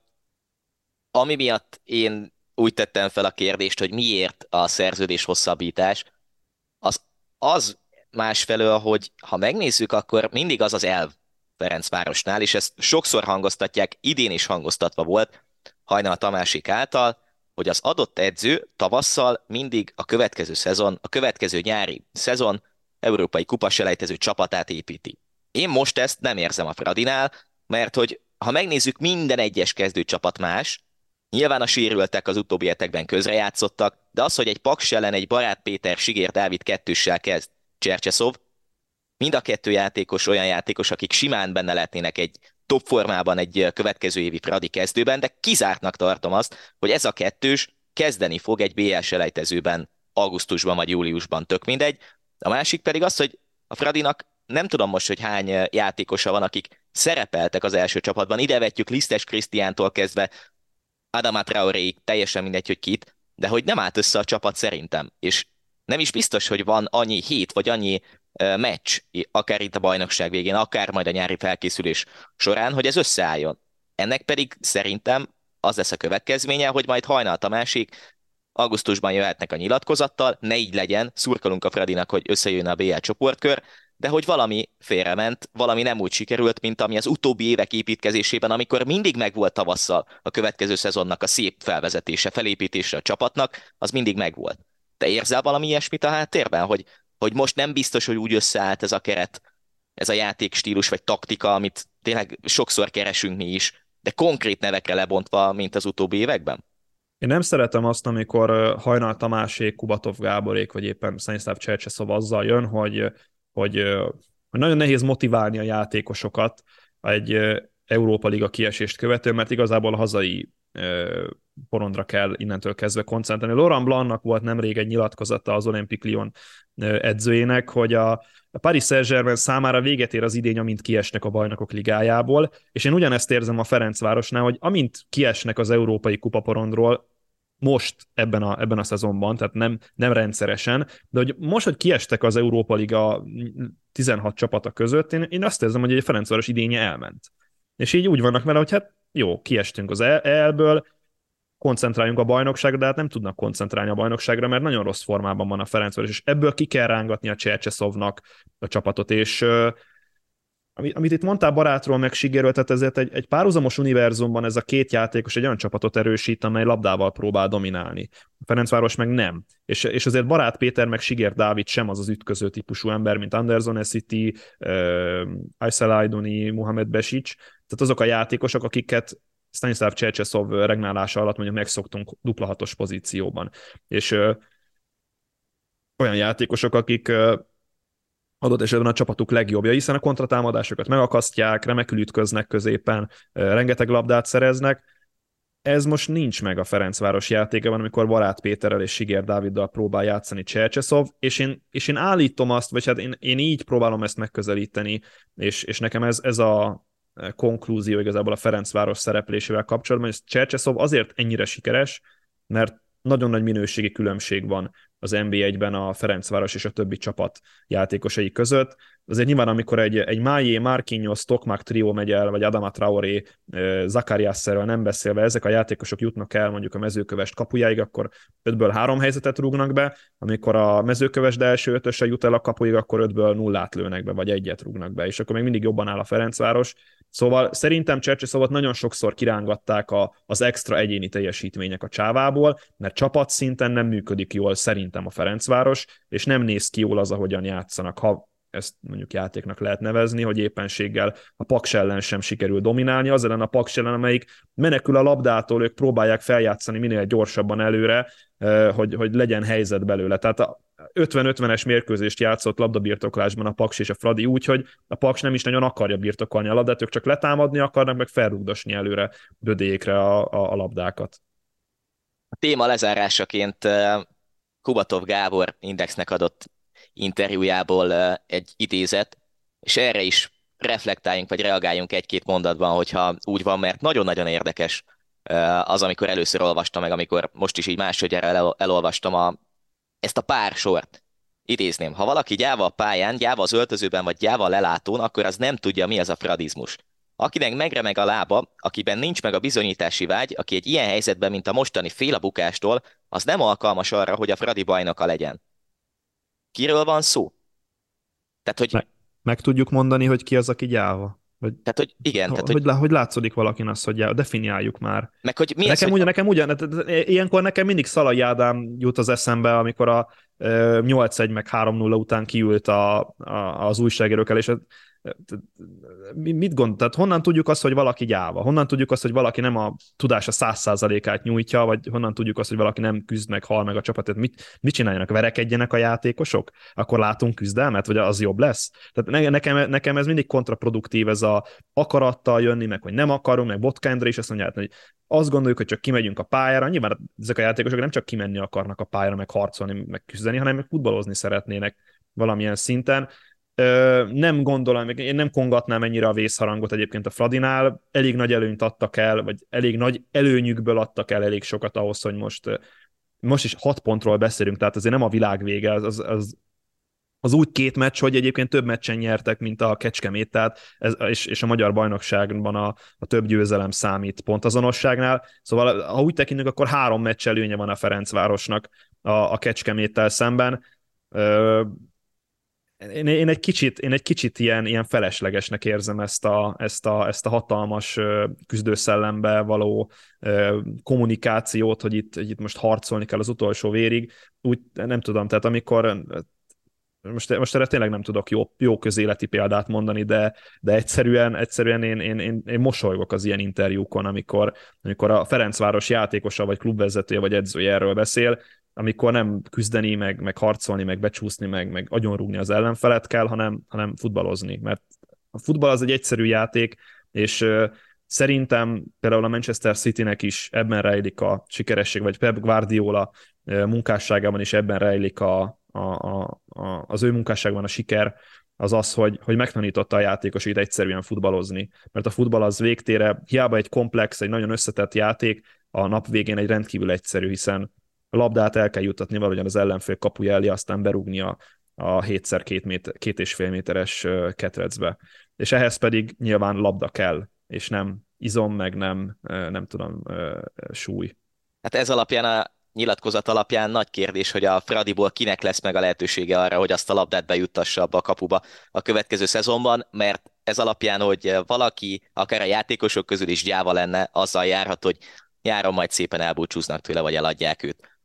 ami miatt én úgy tettem fel a kérdést, hogy miért a szerződés hosszabbítás, az, az másfelől, hogy ha megnézzük, akkor mindig az az elv, Ferencvárosnál, és ezt sokszor hangoztatják, idén is hangoztatva volt Hajnal Tamásik által, hogy az adott edző tavasszal mindig a következő szezon, a következő nyári szezon európai kupaselejtező csapatát építi. Én most ezt nem érzem a Fradinál, mert hogy ha megnézzük, minden egyes kezdőcsapat más, Nyilván a sérültek az utóbbi hetekben közrejátszottak, de az, hogy egy Paks ellen egy Barát Péter Sigér Dávid kettőssel kezd Csercseszov, mind a kettő játékos olyan játékos, akik simán benne lehetnének egy top formában egy következő évi Fradi kezdőben, de kizártnak tartom azt, hogy ez a kettős kezdeni fog egy BL selejtezőben augusztusban vagy júliusban, tök mindegy. A másik pedig az, hogy a Fradinak nem tudom most, hogy hány játékosa van, akik szerepeltek az első csapatban. Ide vetjük Lisztes Krisztiántól kezdve Adama Traoré, teljesen mindegy, hogy kit, de hogy nem állt össze a csapat szerintem, és nem is biztos, hogy van annyi hét, vagy annyi meccs, akár itt a bajnokság végén, akár majd a nyári felkészülés során, hogy ez összeálljon. Ennek pedig szerintem az lesz a következménye, hogy majd hajnalt a másik, augusztusban jöhetnek a nyilatkozattal, ne így legyen, szurkolunk a Fredinak, hogy összejön a BL csoportkör, de hogy valami félrement, valami nem úgy sikerült, mint ami az utóbbi évek építkezésében, amikor mindig megvolt tavasszal a következő szezonnak a szép felvezetése, felépítése a csapatnak, az mindig megvolt. Te érzel valami ilyesmit a háttérben, hogy, hogy most nem biztos, hogy úgy összeállt ez a keret, ez a játékstílus vagy taktika, amit tényleg sokszor keresünk mi is, de konkrét nevekre lebontva, mint az utóbbi években? Én nem szeretem azt, amikor Hajnal Tamásék, Kubatov Gáborék, vagy éppen Stanislav Csercseszov azzal jön, hogy hogy, hogy nagyon nehéz motiválni a játékosokat egy Európa Liga kiesést követően, mert igazából a hazai porondra kell innentől kezdve koncentrálni. Laurent Blancnak volt nemrég egy nyilatkozata az Olympic Lyon edzőjének, hogy a Paris Saint-Germain számára véget ér az idény, amint kiesnek a bajnokok ligájából, és én ugyanezt érzem a Ferencvárosnál, hogy amint kiesnek az európai kupaporondról, most ebben a, ebben a szezonban, tehát nem, nem rendszeresen, de hogy most, hogy kiestek az Európa Liga 16 csapata között, én, én azt érzem, hogy egy Ferencváros idénye elment. És így úgy vannak vele, hogy hát jó, kiestünk az EL-ből, koncentráljunk a bajnokságra, de hát nem tudnak koncentrálni a bajnokságra, mert nagyon rossz formában van a Ferencváros, és ebből ki kell rángatni a Csercseszovnak a csapatot, és amit itt mondtál barátról, meg Sigerről, tehát ezért egy, egy párhuzamos univerzumban ez a két játékos egy olyan csapatot erősít, amely labdával próbál dominálni. A Ferencváros meg nem. És, és azért Barát Péter meg Siger Dávid sem az az ütköző típusú ember, mint Anderson Essity, uh, Aysel Aydoni, Mohamed Besic, tehát azok a játékosok, akiket Stanislav Csercseszov regnálása alatt mondjuk megszoktunk dupla hatos pozícióban. És uh, olyan játékosok, akik uh, adott esetben a csapatuk legjobbja, hiszen a kontratámadásokat megakasztják, remekül ütköznek középen, rengeteg labdát szereznek. Ez most nincs meg a Ferencváros játékában, amikor Barát Péterrel és Siger Dáviddal próbál játszani Csercseszov, és én, és én állítom azt, vagy hát én, én így próbálom ezt megközelíteni, és, és nekem ez, ez a konklúzió igazából a Ferencváros szereplésével kapcsolatban, hogy Csercseszov azért ennyire sikeres, mert nagyon nagy minőségi különbség van az NB1-ben a Ferencváros és a többi csapat játékosai között. Azért nyilván, amikor egy, egy Májé, Marquinhos, Tokmak trió megy el, vagy Adama Traoré, Zakariasszerről nem beszélve, ezek a játékosok jutnak el mondjuk a mezőkövest kapujáig, akkor ötből három helyzetet rúgnak be, amikor a mezőkövest első ötöse jut el a kapuig, akkor ötből nullát lőnek be, vagy egyet rúgnak be, és akkor még mindig jobban áll a Ferencváros. Szóval szerintem Csercseszovat nagyon sokszor kirángatták a, az extra egyéni teljesítmények a csávából, mert csapatszinten nem működik jól szerintem a Ferencváros, és nem néz ki jól az, ahogyan játszanak. Ha ezt mondjuk játéknak lehet nevezni, hogy éppenséggel a Paks ellen sem sikerül dominálni, az ellen a Paks ellen, amelyik menekül a labdától, ők próbálják feljátszani minél gyorsabban előre, hogy, hogy legyen helyzet belőle. Tehát a 50-50-es mérkőzést játszott labdabirtoklásban a Paks és a Fradi úgy, hogy a Paks nem is nagyon akarja birtokolni a labdát, ők csak letámadni akarnak, meg felrugdosni előre bödékre a, a, a labdákat. A téma lezárásaként Kubatov Gábor Indexnek adott interjújából egy idézet, és erre is reflektáljunk, vagy reagáljunk egy-két mondatban, hogyha úgy van, mert nagyon-nagyon érdekes az, amikor először olvastam meg, amikor most is így másodjára el, elolvastam a, ezt a pár sort. Idézném, ha valaki gyáva a pályán, gyáva az öltözőben, vagy gyáva a lelátón, akkor az nem tudja, mi az a fradizmus. Akinek megremeg a lába, akiben nincs meg a bizonyítási vágy, aki egy ilyen helyzetben, mint a mostani fél a bukástól, az nem alkalmas arra, hogy a Fradi bajnoka legyen. Kiről van szó? Tehát, hogy... Meg, meg tudjuk mondani, hogy ki az, aki gyáva? Hogy, tehát, hogy igen. Tehát, hogy, hogy, hogy látszódik valakin az, hogy definiáljuk már. Meg, hogy mi nekem, ez, ugyan, hogy... nekem ugyan, ilyenkor nekem mindig Szalai Ádám jut az eszembe, amikor a 8-1 meg 3-0 után kiült a, a, az újságírók el, és mit gond, tehát honnan tudjuk azt, hogy valaki gyáva? Honnan tudjuk azt, hogy valaki nem a tudása száz százalékát nyújtja, vagy honnan tudjuk azt, hogy valaki nem küzd meg, hal meg a csapatot? Mit, mit csináljanak? Verekedjenek a játékosok? Akkor látunk küzdelmet, vagy az jobb lesz? Tehát nekem, nekem ez mindig kontraproduktív, ez a akarattal jönni, meg hogy nem akarunk, meg botkendre is azt mondják, hogy azt gondoljuk, hogy csak kimegyünk a pályára. Nyilván ezek a játékosok nem csak kimenni akarnak a pályára, meg harcolni, meg küzdeni, hanem meg futballozni szeretnének valamilyen szinten nem gondolom, én nem kongatnám ennyire a vészharangot egyébként a Fradinál, elég nagy előnyt adtak el, vagy elég nagy előnyükből adtak el elég sokat ahhoz, hogy most, most is hat pontról beszélünk, tehát azért nem a világ vége, az, az, az, az úgy két meccs, hogy egyébként több meccsen nyertek, mint a Kecskemét, tehát ez, és, és a magyar bajnokságban a, a több győzelem számít pontazonosságnál. Szóval ha úgy tekintünk, akkor három meccs előnye van a Ferencvárosnak a, a Kecskeméttel szemben én, én, egy kicsit, én egy kicsit ilyen, ilyen feleslegesnek érzem ezt a, ezt a, ezt a hatalmas küzdőszellembe való kommunikációt, hogy itt, hogy itt most harcolni kell az utolsó vérig. Úgy nem tudom, tehát amikor most, most erre tényleg nem tudok jó, jó közéleti példát mondani, de, de egyszerűen, egyszerűen én, én, én, én mosolygok az ilyen interjúkon, amikor, amikor a Ferencváros játékosa, vagy klubvezetője, vagy edzője erről beszél, amikor nem küzdeni, meg, meg harcolni, meg becsúszni, meg, meg agyonrúgni az ellenfelet kell, hanem, hanem futballozni, mert a futball az egy egyszerű játék, és szerintem például a Manchester Citynek is ebben rejlik a sikeresség, vagy Pep Guardiola munkásságában is ebben rejlik a, a, a, a, az ő munkásságban a siker, az az, hogy, hogy megtanította a játékosait egyszerűen futballozni. Mert a futball az végtére, hiába egy komplex, egy nagyon összetett játék, a nap végén egy rendkívül egyszerű, hiszen labdát el kell jutatni valahogyan az ellenfél kapuja elé, aztán berúgni a, a 7x2 méter, két és fél méteres ketrecbe. És ehhez pedig nyilván labda kell, és nem izom, meg nem, nem tudom, súly. Hát ez alapján a nyilatkozat alapján nagy kérdés, hogy a Fradiból kinek lesz meg a lehetősége arra, hogy azt a labdát bejuttassa abba a kapuba a következő szezonban, mert ez alapján, hogy valaki, akár a játékosok közül is gyáva lenne, azzal járhat, hogy járon majd szépen elbúcsúznak tőle, vagy eladják őt.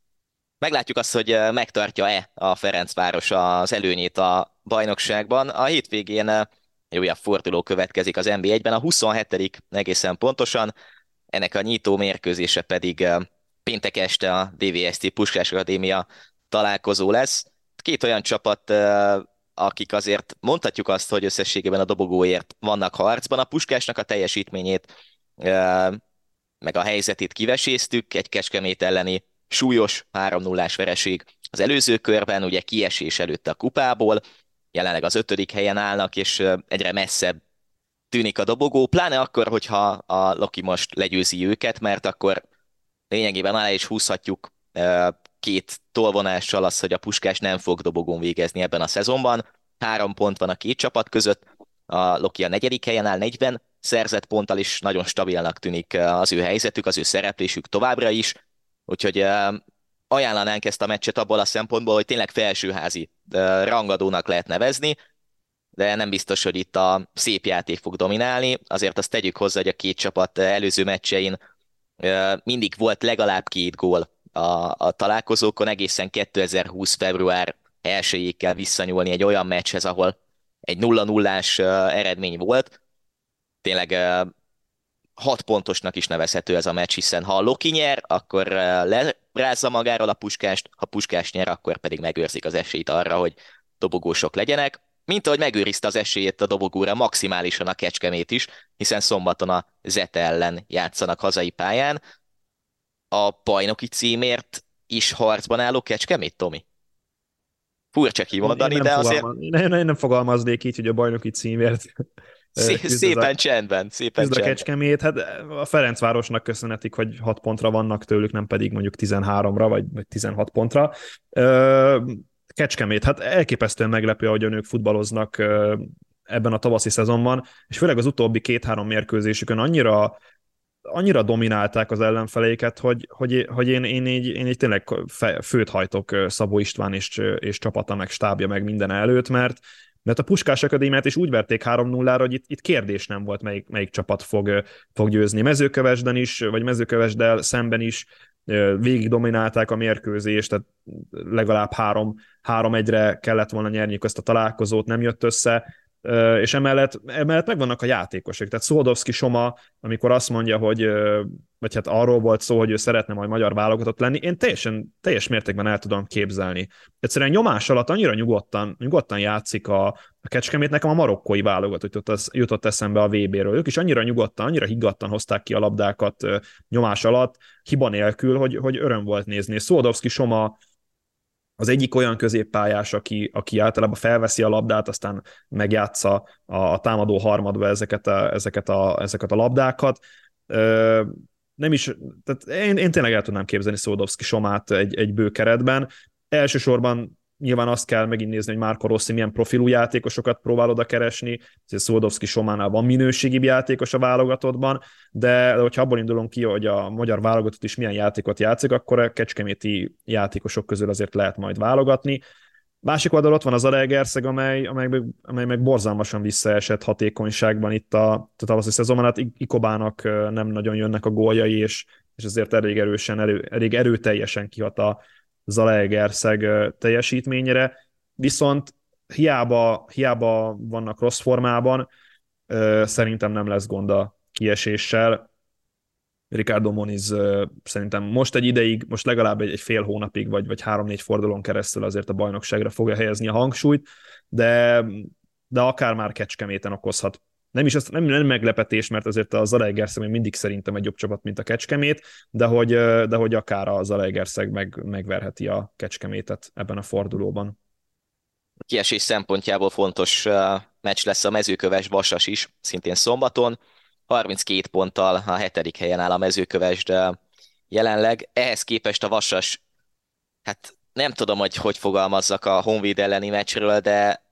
Meglátjuk azt, hogy megtartja-e a Ferencváros az előnyét a bajnokságban. A hétvégén egy újabb forduló következik az NB1-ben, a 27 egészen pontosan, ennek a nyitó mérkőzése pedig péntek este a DVST Puskás Akadémia találkozó lesz. Két olyan csapat, akik azért mondhatjuk azt, hogy összességében a dobogóért vannak harcban. A Puskásnak a teljesítményét, meg a helyzetét kiveséztük, egy Kecskemét elleni súlyos 3-0-ás vereség az előző körben, ugye kiesés előtt a kupából, jelenleg az ötödik helyen állnak, és egyre messzebb tűnik a dobogó, pláne akkor, hogyha a Loki most legyőzi őket, mert akkor lényegében alá is húzhatjuk két tolvonással az, hogy a Puskás nem fog dobogón végezni ebben a szezonban. Három pont van a két csapat között, a Loki a negyedik helyen áll 40, szerzett ponttal is nagyon stabilnak tűnik az ő helyzetük, az ő szereplésük továbbra is, Úgyhogy ajánlanánk ezt a meccset abból a szempontból, hogy tényleg felsőházi rangadónak lehet nevezni, de nem biztos, hogy itt a szép játék fog dominálni. Azért azt tegyük hozzá, hogy a két csapat előző meccsein mindig volt legalább két gól a, a találkozókon, egészen 2020. február 1 kell visszanyúlni egy olyan meccshez, ahol egy 0-0-ás eredmény volt. Tényleg hat pontosnak is nevezhető ez a meccs, hiszen ha a Loki nyer, akkor lerázza magáról a puskást, ha puskás nyer, akkor pedig megőrzik az esélyt arra, hogy dobogósok legyenek, mint ahogy megőrizte az esélyét a dobogóra maximálisan a Kecskemét is, hiszen szombaton a Zete ellen játszanak hazai pályán. A bajnoki címért is harcban álló Kecskemét, Tomi? Furcsa kimondani, de azért... Nem, nem, nem fogalmaznék így, hogy a bajnoki címért Szé- szépen a, csendben, szépen csendben. a Kecskemét, hát a Ferencvárosnak köszönhetik, hogy 6 pontra vannak tőlük, nem pedig mondjuk 13-ra, vagy, vagy 16 pontra. Kecskemét, hát elképesztően meglepő, hogy a nők futballoznak ebben a tavaszi szezonban, és főleg az utóbbi két-három mérkőzésükön annyira annyira dominálták az ellenfeléket, hogy, hogy, hogy én, én, így, én így tényleg főt hajtok Szabó István és, és csapata, meg stábja, meg minden előtt, mert, mert a Puskás Akadémiát is úgy verték 3-0-ra, hogy itt, itt kérdés nem volt, melyik, melyik csapat fog, fog győzni. Mezőkövesden is, vagy mezőkövesdel szemben is végig dominálták a mérkőzést, tehát legalább 3-1-re kellett volna nyerniük ezt a találkozót, nem jött össze. És emellett, emellett megvannak a játékosok. Tehát Szoldowski Soma, amikor azt mondja, hogy vagy hát arról volt szó, hogy ő szeretne majd magyar válogatott lenni, én teljesen, teljes mértékben el tudom képzelni. Egyszerűen nyomás alatt annyira nyugodtan, nyugodtan játszik a, a Kecskemét, nekem a marokkói válogatott jutott, jutott eszembe a VB-ről. Ők is annyira nyugodtan, annyira higgadtan hozták ki a labdákat nyomás alatt, hiba nélkül, hogy, hogy öröm volt nézni. Szoldowski Soma az egyik olyan középpályás, aki, aki általában felveszi a labdát, aztán megjátsza a, a támadó harmadba ezeket a, ezeket a, ezeket a labdákat. Ö, nem is, tehát én, én tényleg el tudnám képzelni Szódowski Somát egy, egy bő keretben. Elsősorban nyilván azt kell megint nézni, hogy Márko Rossi milyen profilú játékosokat próbál oda keresni, Szoldowski Sománál van minőségibb játékos a válogatottban, de hogyha abból indulunk ki, hogy a magyar válogatott is milyen játékot játszik, akkor a kecskeméti játékosok közül azért lehet majd válogatni. Másik oldal ott van az Alegerszeg, amely, amely, amely meg borzalmasan visszaesett hatékonyságban itt a tavaszi szezonban, hát Ikobának nem nagyon jönnek a góljai, és, és azért elég erősen, erő, elég erőteljesen kihat a, Zalaegerszeg teljesítményére, viszont hiába, hiába vannak rossz formában, szerintem nem lesz gond a kieséssel. Ricardo Moniz szerintem most egy ideig, most legalább egy, egy fél hónapig, vagy, vagy három-négy fordulón keresztül azért a bajnokságra fogja helyezni a hangsúlyt, de, de akár már kecskeméten okozhat nem is azt, nem, nem meglepetés, mert azért a Zalaegerszeg még mindig szerintem egy jobb csapat, mint a Kecskemét, de hogy, de hogy akár a Zalaegerszeg meg, megverheti a Kecskemétet ebben a fordulóban. Kiesés szempontjából fontos meccs lesz a mezőköves Vasas is, szintén szombaton. 32 ponttal a hetedik helyen áll a mezőköves, de jelenleg ehhez képest a Vasas, hát nem tudom, hogy hogy fogalmazzak a Honvéd elleni meccsről, de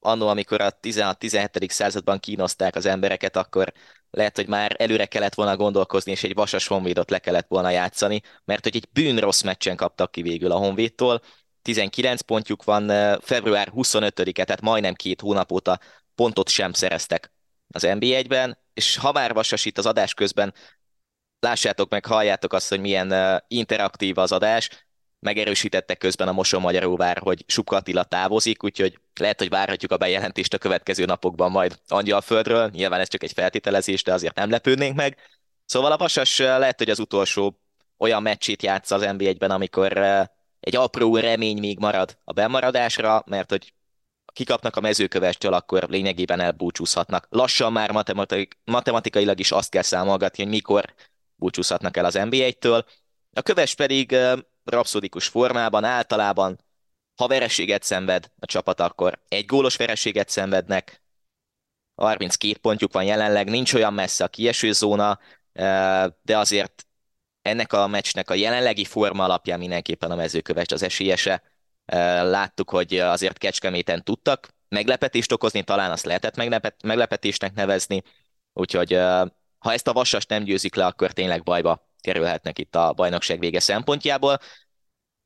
annó, amikor a 16-17. században kínozták az embereket, akkor lehet, hogy már előre kellett volna gondolkozni, és egy vasas honvédot le kellett volna játszani, mert hogy egy bűn rossz meccsen kaptak ki végül a honvédtól. 19 pontjuk van, február 25-e, tehát majdnem két hónap óta pontot sem szereztek az NB1-ben, és ha már vasas itt az adás közben, lássátok meg, halljátok azt, hogy milyen interaktív az adás, megerősítettek közben a Moson Magyaróvár, hogy Suka Attila távozik, úgyhogy lehet, hogy várhatjuk a bejelentést a következő napokban majd Angyalföldről. Nyilván ez csak egy feltételezés, de azért nem lepődnénk meg. Szóval a Vasas lehet, hogy az utolsó olyan meccsét játsza az NB1-ben, amikor egy apró remény még marad a bemaradásra, mert hogy kikapnak a mezőkövestől, akkor lényegében elbúcsúzhatnak. Lassan már matematik- matematikailag is azt kell számolgatni, hogy mikor búcsúzhatnak el az NB1-től. A köves pedig rapszodikus formában általában, ha vereséget szenved a csapat, akkor egy gólos vereséget szenvednek, 32 pontjuk van jelenleg, nincs olyan messze a kieső zóna, de azért ennek a meccsnek a jelenlegi forma alapján mindenképpen a mezőkövest az esélyese. Láttuk, hogy azért Kecskeméten tudtak meglepetést okozni, talán azt lehetett meglepetésnek nevezni, úgyhogy ha ezt a vasast nem győzik le, akkor tényleg bajba kerülhetnek itt a bajnokság vége szempontjából.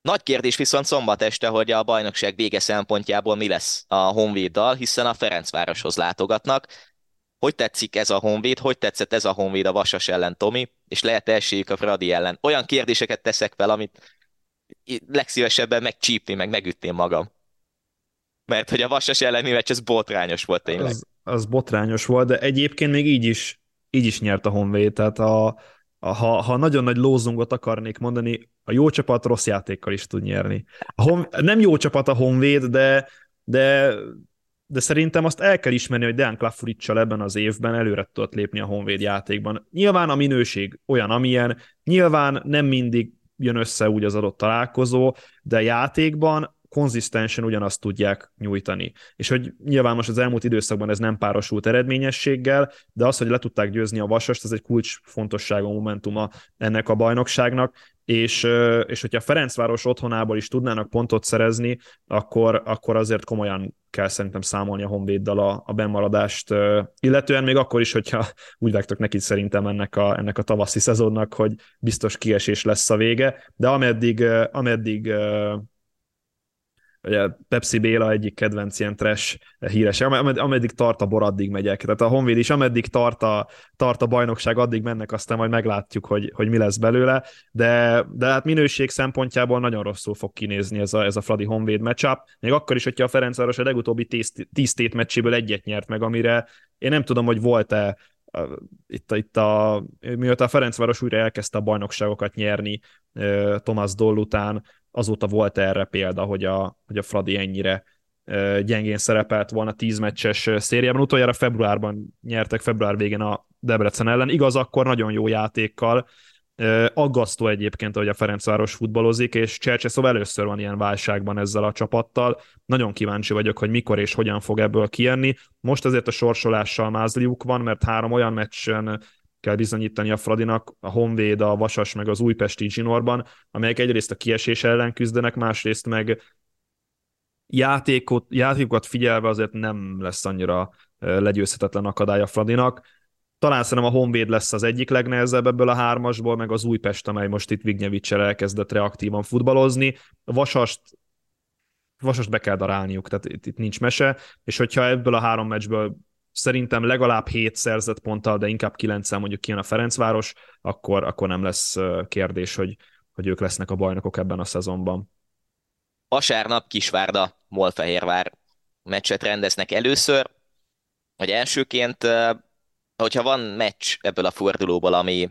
Nagy kérdés viszont szombat este, hogy a bajnokság vége szempontjából mi lesz a Honvéddal, hiszen a Ferencvároshoz látogatnak. Hogy tetszik ez a Honvéd, hogy tetszett ez a Honvéd a Vasas ellen, Tomi, és lehet esélyük a Fradi ellen? Olyan kérdéseket teszek fel, amit legszívesebben megcsípni, meg megütni magam. Mert hogy a Vasas elleni meccs, ez botrányos volt tényleg. Az, az botrányos volt, de egyébként még így is, így is nyert a Honvéd, tehát a, ha, ha nagyon nagy lózungot akarnék mondani, a jó csapat rossz játékkal is tud nyerni. A hon, nem jó csapat a Honvéd, de, de, de szerintem azt el kell ismerni, hogy Dejan Klafuricsal ebben az évben előre tudott lépni a Honvéd játékban. Nyilván a minőség olyan, amilyen, nyilván nem mindig jön össze úgy az adott találkozó, de játékban konzisztensen ugyanazt tudják nyújtani. És hogy nyilván most az elmúlt időszakban ez nem párosult eredményességgel, de az, hogy le tudták győzni a Vasast, ez egy kulcs fontosságú momentuma ennek a bajnokságnak, és, és hogyha Ferencváros otthonából is tudnának pontot szerezni, akkor, akkor azért komolyan kell szerintem számolni a Honvéddal a, a bennmaradást, illetően még akkor is, hogyha úgy vágtok neki szerintem ennek a, ennek a tavaszi szezonnak, hogy biztos kiesés lesz a vége, de ameddig, ameddig ugye Pepsi Béla egyik kedvenc ilyen trash híres, ameddig tart a bor, addig megyek. Tehát a Honvéd is, ameddig tart a, tart a bajnokság, addig mennek, aztán majd meglátjuk, hogy, hogy mi lesz belőle, de, de hát minőség szempontjából nagyon rosszul fog kinézni ez a, ez a Fradi Honvéd matchup, még akkor is, hogyha a Ferencváros a legutóbbi tíz tét meccséből egyet nyert meg, amire én nem tudom, hogy volt-e itt, itt a, mióta a Ferencváros újra elkezdte a bajnokságokat nyerni Thomas Doll után, azóta volt erre példa, hogy a, hogy a Fradi ennyire gyengén szerepelt volna tíz meccses szériában. Utoljára februárban nyertek, február végén a Debrecen ellen. Igaz, akkor nagyon jó játékkal, Aggasztó egyébként, hogy a Ferencváros futballozik, és Csercseszov először van ilyen válságban ezzel a csapattal. Nagyon kíváncsi vagyok, hogy mikor és hogyan fog ebből kijönni. Most azért a sorsolással mázliuk van, mert három olyan meccsen kell bizonyítani a Fradinak, a Honvéd, a Vasas meg az Újpesti Zsinorban, amelyek egyrészt a kiesés ellen küzdenek, másrészt meg játékot, játékokat figyelve azért nem lesz annyira legyőzhetetlen akadály a Fradinak talán szerintem a Honvéd lesz az egyik legnehezebb ebből a hármasból, meg az Újpest, amely most itt Vignyevicsel elkezdett reaktívan futballozni. A Vasast Vasast be kell darálniuk, tehát itt, itt nincs mese, és hogyha ebből a három meccsből szerintem legalább 7 szerzett ponttal, de inkább 9 mondjuk kijön a Ferencváros, akkor, akkor nem lesz kérdés, hogy, hogy ők lesznek a bajnokok ebben a szezonban. Vasárnap Kisvárda, Molfehérvár meccset rendeznek először, vagy elsőként hogyha van meccs ebből a fordulóból, ami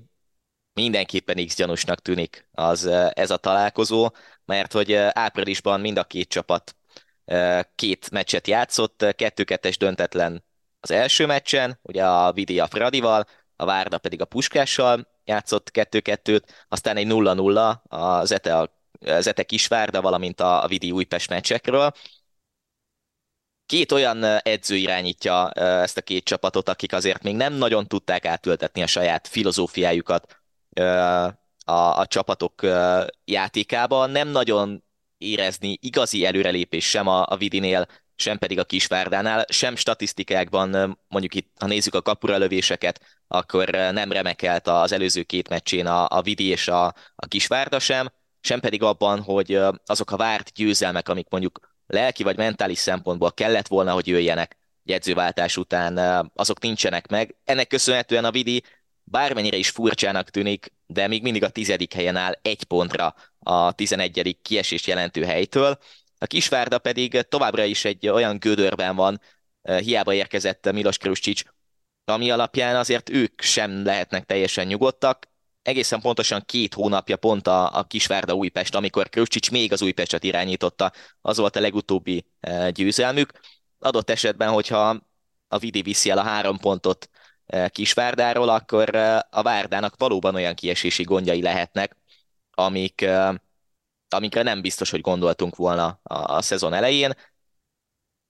mindenképpen x gyanúsnak tűnik, az ez a találkozó, mert hogy áprilisban mind a két csapat két meccset játszott, kettő-kettes döntetlen az első meccsen, ugye a Vidi a Fradival, a Várda pedig a Puskással játszott kettő-kettőt, aztán egy 0-0 a Zete, a Zete Kisvárda, valamint a Vidi Újpest meccsekről, két olyan edző irányítja ezt a két csapatot, akik azért még nem nagyon tudták átültetni a saját filozófiájukat a, a csapatok játékába, nem nagyon érezni igazi előrelépés sem a, a Vidinél, sem pedig a Kisvárdánál, sem statisztikákban, mondjuk itt, ha nézzük a kapura lövéseket, akkor nem remekelt az előző két meccsén a, a Vidi és a, a Kisvárda sem, sem pedig abban, hogy azok a várt győzelmek, amik mondjuk lelki vagy mentális szempontból kellett volna, hogy jöjjenek jegyzőváltás után, azok nincsenek meg. Ennek köszönhetően a Vidi bármennyire is furcsának tűnik, de még mindig a tizedik helyen áll egy pontra a tizenegyedik kiesés jelentő helytől. A Kisvárda pedig továbbra is egy olyan gödörben van, hiába érkezett Milos Kruscsics, ami alapján azért ők sem lehetnek teljesen nyugodtak, egészen pontosan két hónapja pont a, a Kisvárda Újpest, amikor Kröcsics még az Újpestet irányította, az volt a legutóbbi e, győzelmük. Adott esetben, hogyha a Vidi viszi el a három pontot e, Kisvárdáról, akkor a Várdának valóban olyan kiesési gondjai lehetnek, amik, amikre nem biztos, hogy gondoltunk volna a, a szezon elején.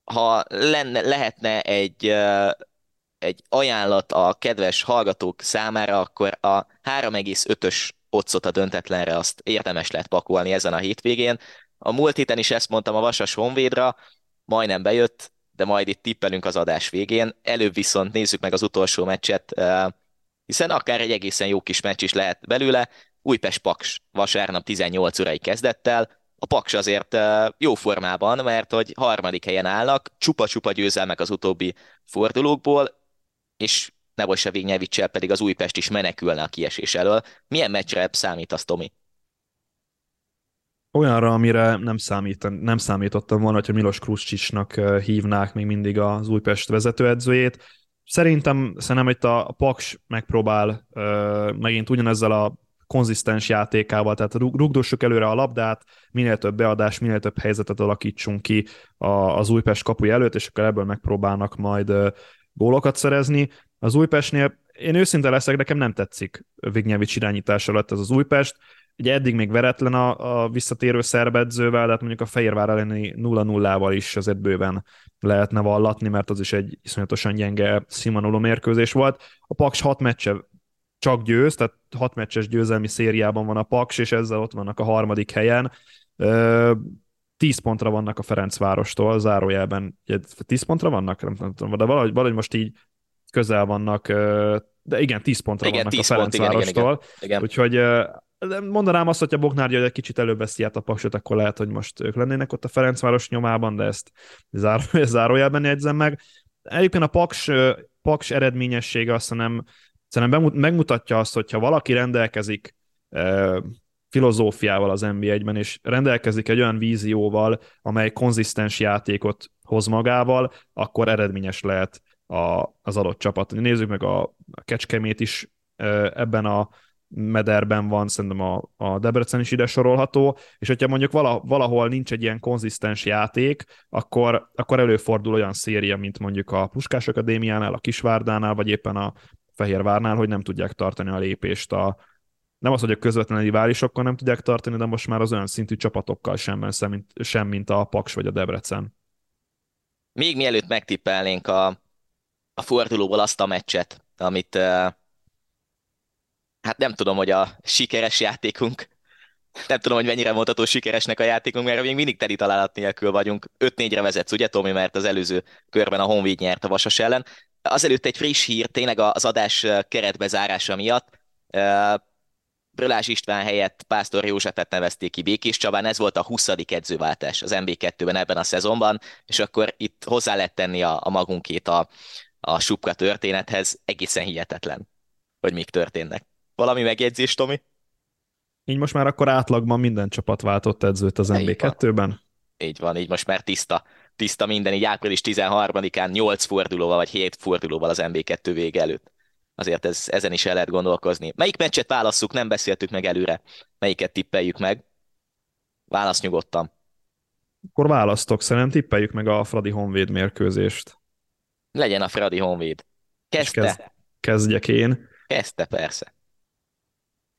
Ha lenne, lehetne egy egy ajánlat a kedves hallgatók számára, akkor a 3,5-ös otcot a döntetlenre azt érdemes lehet pakolni ezen a hétvégén. A múlt héten is ezt mondtam a Vasas Honvédra, majdnem bejött, de majd itt tippelünk az adás végén. Előbb viszont nézzük meg az utolsó meccset, hiszen akár egy egészen jó kis meccs is lehet belőle. Újpest-Paks vasárnap 18 órai kezdettel. A Paks azért jó formában, mert hogy harmadik helyen állnak, csupa-csupa győzelmek az utóbbi fordulókból, és Nebojsa Vignyevicsel pedig az Újpest is menekülne a kiesés elől. Milyen meccsre számítasz, Tomi? Olyanra, amire nem, számít, nem számítottam volna, hogyha Milos Kruscsicsnak hívnák még mindig az Újpest vezetőedzőjét. Szerintem, szerintem itt a Paks megpróbál uh, megint ugyanezzel a konzisztens játékával, tehát rugdossuk előre a labdát, minél több beadás, minél több helyzetet alakítsunk ki az Újpest kapuja előtt, és akkor ebből megpróbálnak majd gólokat szerezni. Az Újpestnél én őszinte leszek, nekem nem tetszik Vignyevics irányítás alatt ez az Újpest. Ugye eddig még veretlen a, a visszatérő szerbedzővel, de hát mondjuk a Fehérvár elleni 0-0-val is azért bőven lehetne vallatni, mert az is egy iszonyatosan gyenge színvonalú mérkőzés volt. A Paks hat meccse csak győz, tehát hat meccses győzelmi szériában van a Paks, és ezzel ott vannak a harmadik helyen. 10 pontra vannak a Ferencvárostól, zárójelben 10 pontra vannak, nem tudom, de valahogy, valahogy most így közel vannak, de igen, 10 pontra igen, vannak 10 a Ferencvárostól, pont, igen, igen, igen. úgyhogy mondanám azt, hogy a Bognár György egy kicsit előbb veszi át a paksot, akkor lehet, hogy most ők lennének ott a Ferencváros nyomában, de ezt záró, zárójelben jegyzem meg. Egyébként a Paks, Paks eredményessége azt nem, szerintem megmutatja azt, hogyha valaki rendelkezik filozófiával az NB1-ben, és rendelkezik egy olyan vízióval, amely konzisztens játékot hoz magával, akkor eredményes lehet a, az adott csapat. Nézzük meg a, a Kecskemét is ebben a mederben van, szerintem a, a Debrecen is ide sorolható, és hogyha mondjuk vala, valahol nincs egy ilyen konzisztens játék, akkor, akkor előfordul olyan széria, mint mondjuk a Puskás Akadémiánál, a Kisvárdánál, vagy éppen a Fehérvárnál, hogy nem tudják tartani a lépést a, nem az, hogy a közvetlen riválisokkal nem tudják tartani, de most már az olyan szintű csapatokkal sem, sem, sem mint a Paks vagy a Debrecen. Még mielőtt megtippelnénk a, a fordulóból azt a meccset, amit hát nem tudom, hogy a sikeres játékunk, nem tudom, hogy mennyire mondható sikeresnek a játékunk, mert még mindig teli találat nélkül vagyunk. 5-4-re vezetsz, ugye, Tomi, mert az előző körben a Honvéd nyert a Vasas ellen. Azelőtt egy friss hír, tényleg az adás keretbezárása miatt. Brölás István helyett Pásztor Józsefet nevezték ki Békés Csabán, ez volt a 20. edzőváltás az MB2-ben ebben a szezonban, és akkor itt hozzá lehet tenni a, a magunkét a, a Supka történethez, egészen hihetetlen, hogy mik történnek. Valami megjegyzés, Tomi? Így most már akkor átlagban minden csapat váltott edzőt az MB2-ben? Így van, így most már tiszta, tiszta minden, így április 13-án 8 fordulóval vagy 7 fordulóval az MB2 vége előtt. Azért ez, ezen is el lehet gondolkozni. Melyik meccset válasszuk, nem beszéltük meg előre. Melyiket tippeljük meg? Válasz nyugodtan. Akkor választok, szerintem tippeljük meg a Fradi Honvéd mérkőzést. Legyen a Fradi Honvéd. Kezdte? Kezd, kezdjek én. Kezdte, persze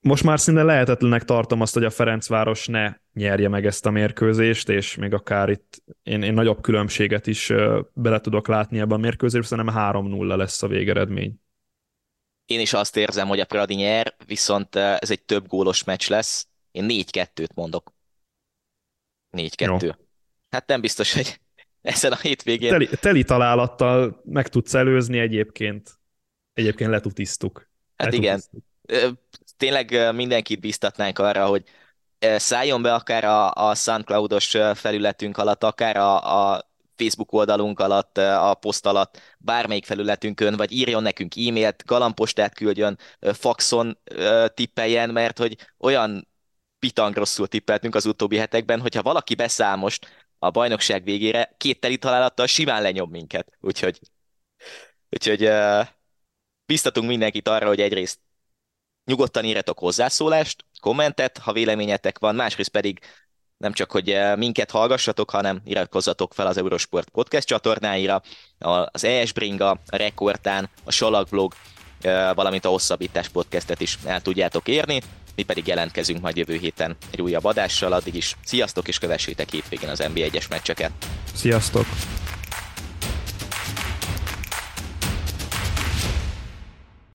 most már szinte lehetetlenek tartom azt, hogy a Ferencváros ne nyerje meg ezt a mérkőzést, és még akár itt én, én nagyobb különbséget is bele tudok látni ebben a mérkőzésben, szerintem 3-0 lesz a végeredmény. Én is azt érzem, hogy a Pradi nyer, viszont ez egy több gólos meccs lesz. Én 4-2-t mondok. 4-2. Jó. Hát nem biztos, hogy ezen a hétvégén... Teli, teli találattal meg tudsz előzni egyébként. Egyébként letutisztuk. Hát igen tényleg mindenkit biztatnánk arra, hogy szálljon be akár a, a SoundCloud-os felületünk alatt, akár a, a Facebook oldalunk alatt, a poszt alatt, bármelyik felületünkön, vagy írjon nekünk e-mailt, galambostát küldjön, faxon tippeljen, mert hogy olyan pitang rosszul tippeltünk az utóbbi hetekben, hogyha valaki beszáll most a bajnokság végére, két teli találattal simán lenyom minket. Úgyhogy, úgyhogy biztatunk mindenkit arra, hogy egyrészt Nyugodtan írjatok hozzászólást, kommentet, ha véleményetek van, másrészt pedig nem csak, hogy eh, minket hallgassatok, hanem iratkozzatok fel az Eurosport podcast csatornáira, az ES Bringa, a Rekordtán, a Salakblog, eh, valamint a Hosszabbítás podcastet is el tudjátok érni. Mi pedig jelentkezünk majd jövő héten egy újabb adással, addig is sziasztok és kövessétek hétvégén az NBA 1-es meccseket. Sziasztok!